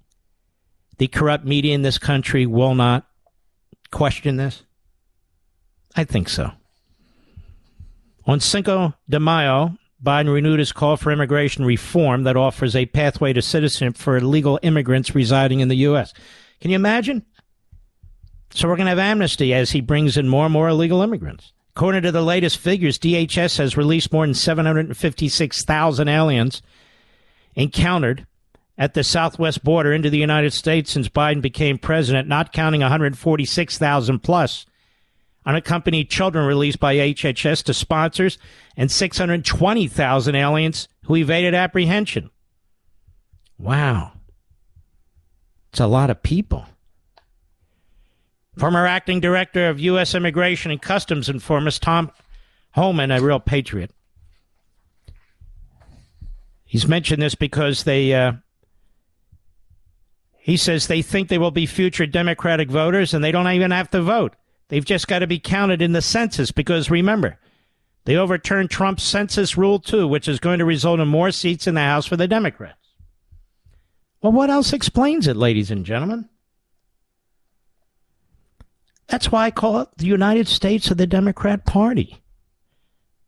the corrupt media in this country will not question this? I think so. On Cinco de Mayo, Biden renewed his call for immigration reform that offers a pathway to citizenship for illegal immigrants residing in the U.S. Can you imagine? So we're going to have amnesty as he brings in more and more illegal immigrants. According to the latest figures, DHS has released more than 756,000 aliens encountered at the southwest border into the United States since Biden became president, not counting 146,000 plus unaccompanied children released by HHS to sponsors, and 620,000 aliens who evaded apprehension. Wow. It's a lot of people. Former acting director of U.S. Immigration and Customs Enforcement, Tom Homan, a real patriot. He's mentioned this because they, uh, he says they think they will be future Democratic voters and they don't even have to vote. They've just got to be counted in the census because remember, they overturned Trump's census rule too, which is going to result in more seats in the House for the Democrats. Well, what else explains it, ladies and gentlemen? That's why I call it the United States of the Democrat Party.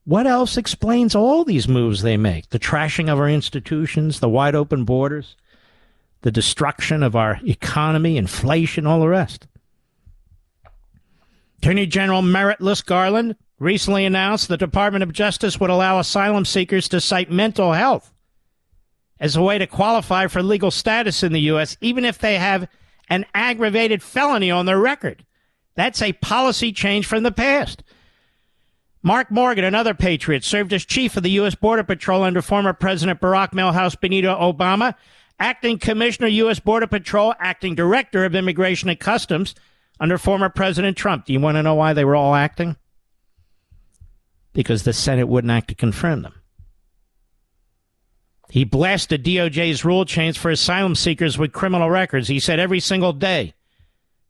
What else explains all these moves they make? The trashing of our institutions, the wide open borders, the destruction of our economy, inflation, all the rest. Attorney General Merrick Garland recently announced the Department of Justice would allow asylum seekers to cite mental health as a way to qualify for legal status in the U.S., even if they have an aggravated felony on their record. That's a policy change from the past. Mark Morgan, another patriot, served as chief of the U.S. Border Patrol under former President Barack Milhouse Benito Obama, acting commissioner, U.S. Border Patrol, acting director of Immigration and Customs under former President Trump. Do you want to know why they were all acting? Because the Senate wouldn't act to confirm them. He blasted DOJ's rule change for asylum seekers with criminal records. He said every single day,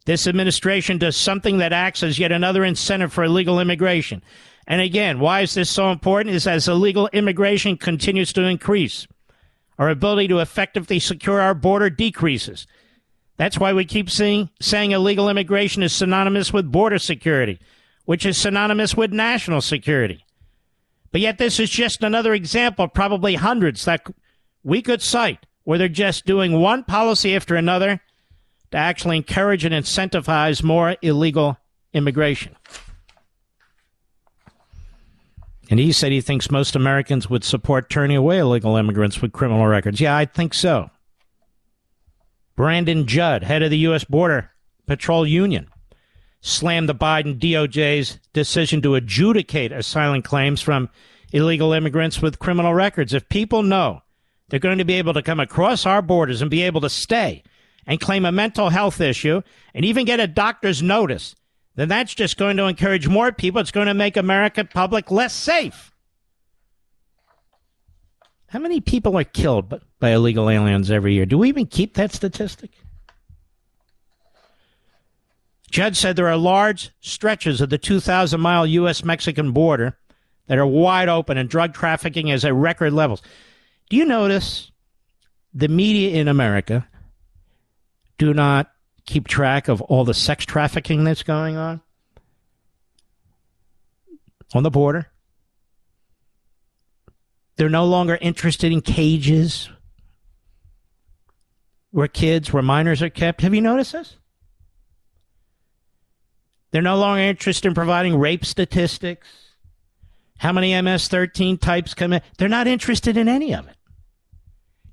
this administration does something that acts as yet another incentive for illegal immigration. And again, why is this so important? Is as illegal immigration continues to increase, our ability to effectively secure our border decreases. That's why we keep seeing, saying illegal immigration is synonymous with border security, which is synonymous with national security. But yet, this is just another example, probably hundreds that we could cite, where they're just doing one policy after another to actually encourage and incentivize more illegal immigration. And he said he thinks most Americans would support turning away illegal immigrants with criminal records. Yeah, I think so. Brandon Judd, head of the U.S. Border Patrol Union, slammed the Biden DOJ's decision to adjudicate asylum claims from illegal immigrants with criminal records. If people know they're going to be able to come across our borders and be able to stay and claim a mental health issue and even get a doctor's notice then that's just going to encourage more people. It's going to make America public less safe. How many people are killed by illegal aliens every year? Do we even keep that statistic? Judd said there are large stretches of the 2,000 mile U.S. Mexican border that are wide open and drug trafficking is at record levels. Do you notice the media in America do not keep track of all the sex trafficking that's going on on the border. They're no longer interested in cages where kids, where minors are kept. Have you noticed this? They're no longer interested in providing rape statistics, how many MS 13 types come in. They're not interested in any of it.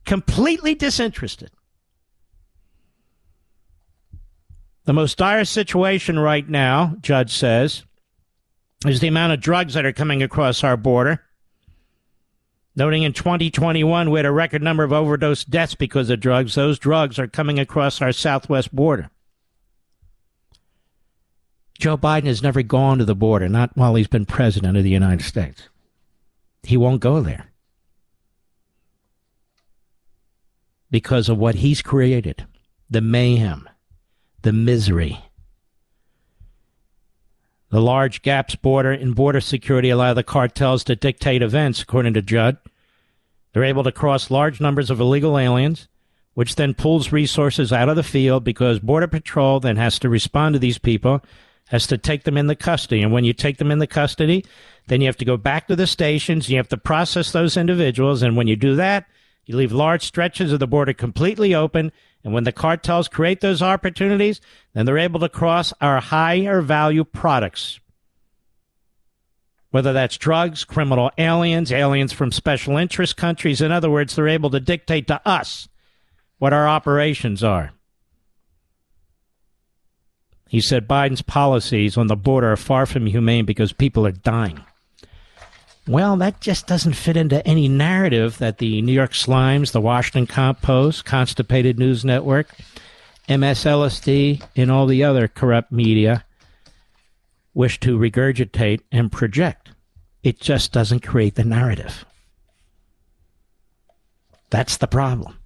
Completely disinterested. The most dire situation right now, Judd says, is the amount of drugs that are coming across our border. Noting in 2021, we had a record number of overdose deaths because of drugs. Those drugs are coming across our southwest border. Joe Biden has never gone to the border, not while he's been president of the United States. He won't go there because of what he's created the mayhem, the misery. The large gaps border in border security allow the cartels to dictate events, according to Judd. They're able to cross large numbers of illegal aliens, which then pulls resources out of the field because Border Patrol then has to respond to these people, has to take them in the custody. And when you take them in the custody, then you have to go back to the stations, you have to process those individuals. And when you do that, you leave large stretches of the border completely open and when the cartels create those opportunities, then they're able to cross our higher value products. Whether that's drugs, criminal aliens, aliens from special interest countries. In other words, they're able to dictate to us what our operations are. He said Biden's policies on the border are far from humane because people are dying. Well, that just doesn't fit into any narrative that the New York Slimes, the Washington Compost, Constipated News Network, MSLSD, and all the other corrupt media wish to regurgitate and project. It just doesn't create the narrative. That's the problem.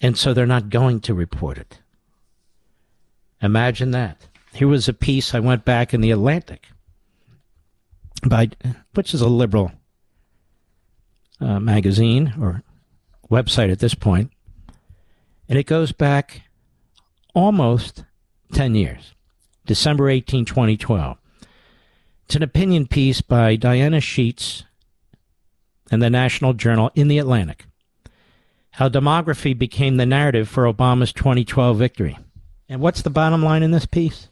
And so they're not going to report it. Imagine that. Here was a piece I went back in the Atlantic by which is a liberal uh, magazine or website at this point, and it goes back almost 10 years, December 18, 2012. It's an opinion piece by Diana Sheets and the National Journal in the Atlantic. How demography became the narrative for Obama's 2012 victory. And what's the bottom line in this piece?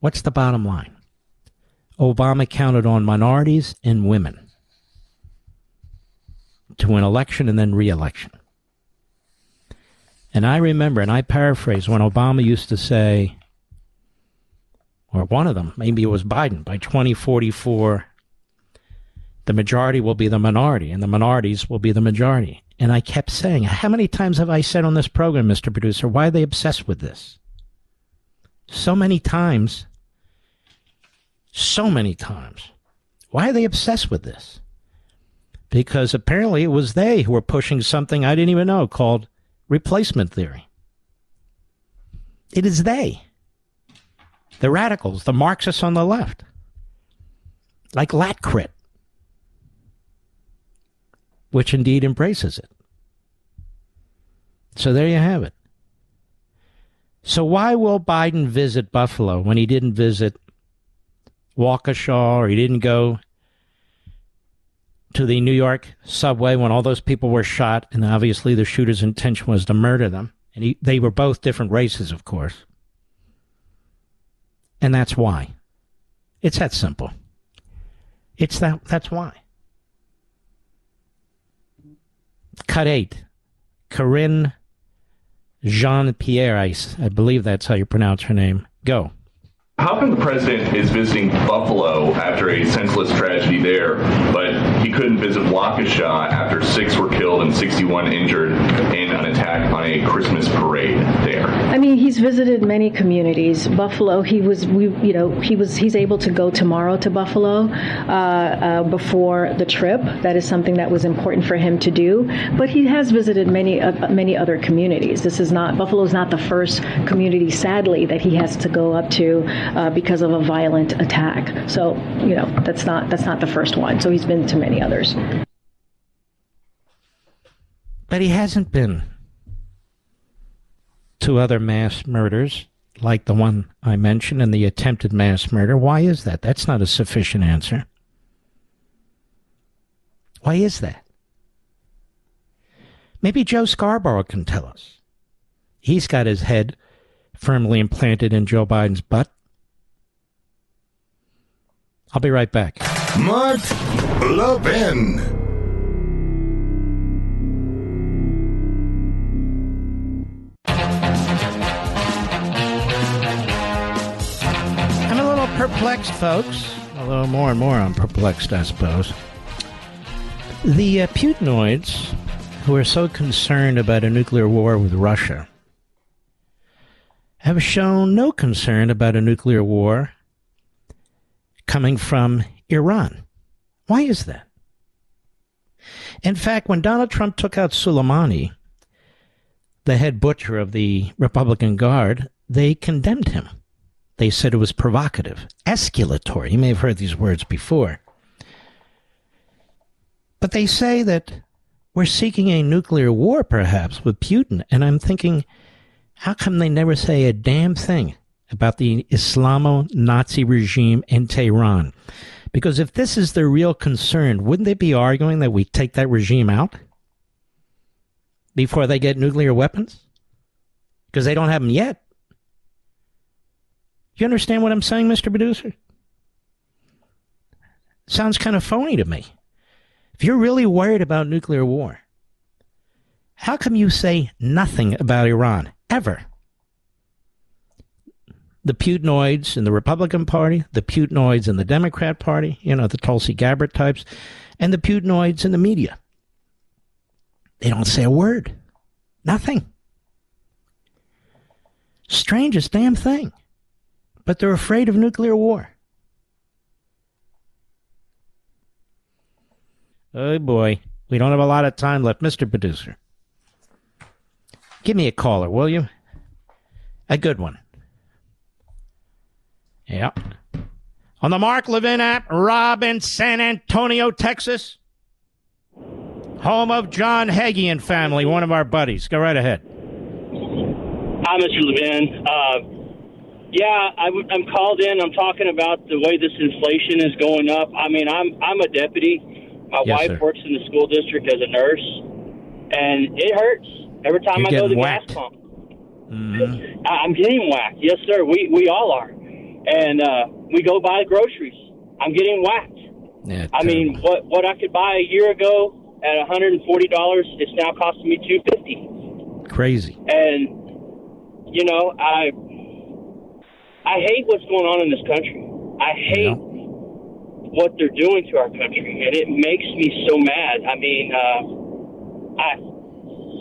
What's the bottom line? Obama counted on minorities and women to win election and then reelection. And I remember, and I paraphrase, when Obama used to say, or one of them, maybe it was Biden, by 2044, the majority will be the minority and the minorities will be the majority. And I kept saying, how many times have I said on this program, Mr. Producer, why are they obsessed with this? So many times. So many times. Why are they obsessed with this? Because apparently it was they who were pushing something I didn't even know called replacement theory. It is they. The radicals, the Marxists on the left. Like Latcrit which indeed embraces it. So there you have it. So why will Biden visit Buffalo when he didn't visit Waukesha or he didn't go to the New York subway when all those people were shot and obviously the shooter's intention was to murder them? And he, they were both different races, of course. And that's why. It's that simple. It's that that's why. Cut 8. Karine Jean Pierre, I, I believe that's how you pronounce her name. Go. How come the president is visiting Buffalo after a senseless tragedy there, but he couldn't visit Waukesha after six were killed and 61 injured in an attack on a Christmas parade there? I mean, he's visited many communities. Buffalo, he was, we, you know, he was, he's able to go tomorrow to Buffalo uh, uh, before the trip. That is something that was important for him to do. But he has visited many, uh, many other communities. This is not Buffalo is not the first community, sadly, that he has to go up to uh, because of a violent attack. So you know that's not that's not the first one. So he's been to many others. But he hasn't been to other mass murders like the one I mentioned and the attempted mass murder. Why is that? That's not a sufficient answer. Why is that? Maybe Joe Scarborough can tell us. He's got his head firmly implanted in Joe Biden's butt. I'll be right back. Mark Levin. I'm a little perplexed, folks. Although more and more I'm perplexed, I suppose. The uh, Putinoids, who are so concerned about a nuclear war with Russia, have shown no concern about a nuclear war coming from Iran. Why is that? In fact, when Donald Trump took out Soleimani, the head butcher of the Republican Guard, they condemned him. They said it was provocative, escalatory. You may have heard these words before. But they say that we're seeking a nuclear war, perhaps, with Putin. And I'm thinking, how come they never say a damn thing about the Islamo Nazi regime in Tehran. Because if this is their real concern, wouldn't they be arguing that we take that regime out before they get nuclear weapons? Because they don't have them yet. You understand what I'm saying, Mr. Producer? Sounds kind of phony to me. If you're really worried about nuclear war, how come you say nothing about Iran ever? The Putinoids in the Republican Party, the Putinoids in the Democrat Party, you know, the Tulsi Gabbard types, and the Putinoids in the media. They don't say a word. Nothing. Strangest damn thing. But they're afraid of nuclear war. Oh boy, we don't have a lot of time left, Mr. Producer. Give me a caller, will you? A good one. Yep. On the Mark Levin app, Rob in San Antonio, Texas. Home of John Hagee and family, one of our buddies. Go right ahead. Hi, Mr. Levin. Uh, yeah, I, am called in. I'm talking about the way this inflation is going up. I mean, I'm I'm a deputy. My yes, wife sir. works in the school district as a nurse, and it hurts every time You're I go to the whacked. gas pump. Mm-hmm. I'm getting whacked. Yes, sir. We we all are and uh, we go buy groceries. I'm getting whacked. Yeah, I mean, what what I could buy a year ago at 140 dollars, it's now costing me 250. Crazy. And you know, I I hate what's going on in this country. I hate yeah. what they're doing to our country, and it makes me so mad. I mean, uh, I,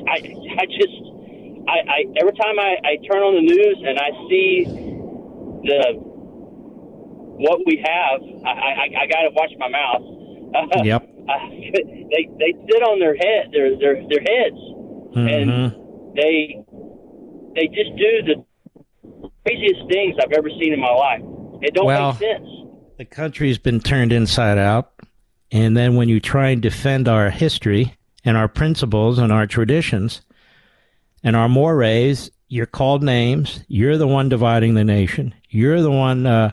I, I just, I, I every time I, I turn on the news and I see the what we have, I, I, I got to watch my mouth. yep. they they sit on their head, their their their heads, mm-hmm. and they they just do the craziest things I've ever seen in my life. It don't well, make sense. The country's been turned inside out, and then when you try and defend our history and our principles and our traditions and our mores, you're called names. You're the one dividing the nation. You're the one uh,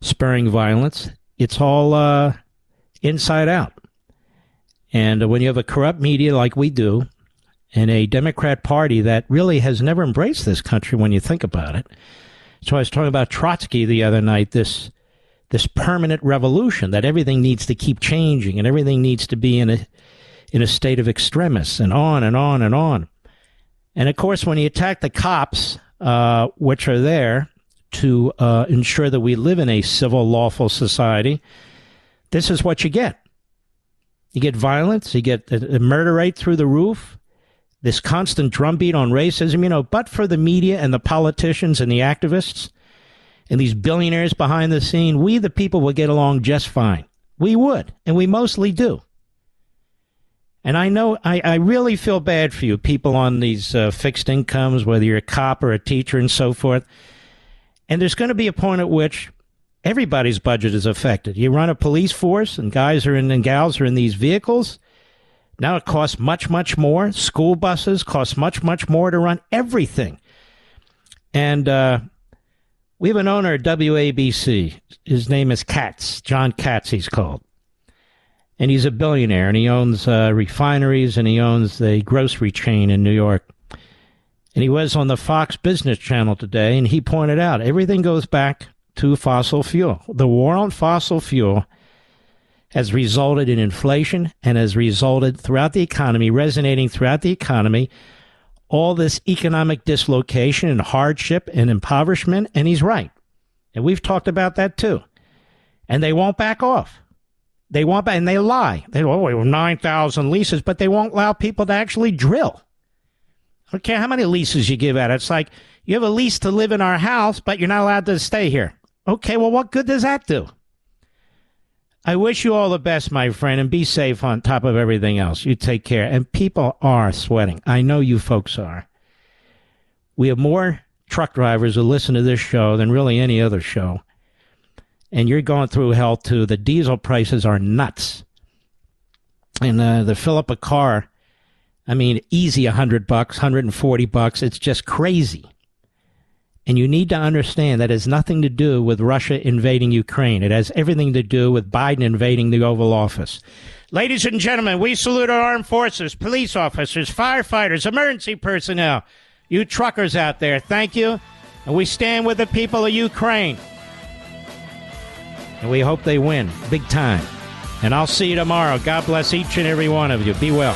spurring violence. It's all uh, inside out. And when you have a corrupt media like we do, and a Democrat Party that really has never embraced this country when you think about it. So I was talking about Trotsky the other night, this this permanent revolution that everything needs to keep changing and everything needs to be in a in a state of extremis and on and on and on. And of course, when you attack the cops, uh, which are there to uh, ensure that we live in a civil, lawful society, this is what you get. You get violence, you get the murder rate through the roof, this constant drumbeat on racism, you know, but for the media and the politicians and the activists and these billionaires behind the scene, we the people would get along just fine. We would, and we mostly do. And I know, I, I really feel bad for you, people on these uh, fixed incomes, whether you're a cop or a teacher and so forth. And there's going to be a point at which everybody's budget is affected. You run a police force, and guys are in and gals are in these vehicles now it costs much, much more. School buses cost much, much more to run everything. And uh, we have an owner at WABC. His name is Katz, John Katz, he's called. And he's a billionaire, and he owns uh, refineries, and he owns the grocery chain in New York. And he was on the Fox Business Channel today, and he pointed out everything goes back to fossil fuel. The war on fossil fuel has resulted in inflation and has resulted throughout the economy, resonating throughout the economy, all this economic dislocation and hardship and impoverishment. And he's right. And we've talked about that too. And they won't back off. They won't, back, and they lie. They oh, we have 9,000 leases, but they won't allow people to actually drill. I don't care how many leases you give out. It's like you have a lease to live in our house, but you're not allowed to stay here. Okay, well, what good does that do? I wish you all the best, my friend, and be safe on top of everything else. You take care. And people are sweating. I know you folks are. We have more truck drivers who listen to this show than really any other show. And you're going through hell too. The diesel prices are nuts. And uh, the fill up a car, I mean, easy 100 bucks, 140 bucks. It's just crazy. And you need to understand that has nothing to do with Russia invading Ukraine. It has everything to do with Biden invading the Oval Office. Ladies and gentlemen, we salute our armed forces, police officers, firefighters, emergency personnel, you truckers out there. Thank you. And we stand with the people of Ukraine. And we hope they win big time. And I'll see you tomorrow. God bless each and every one of you. Be well.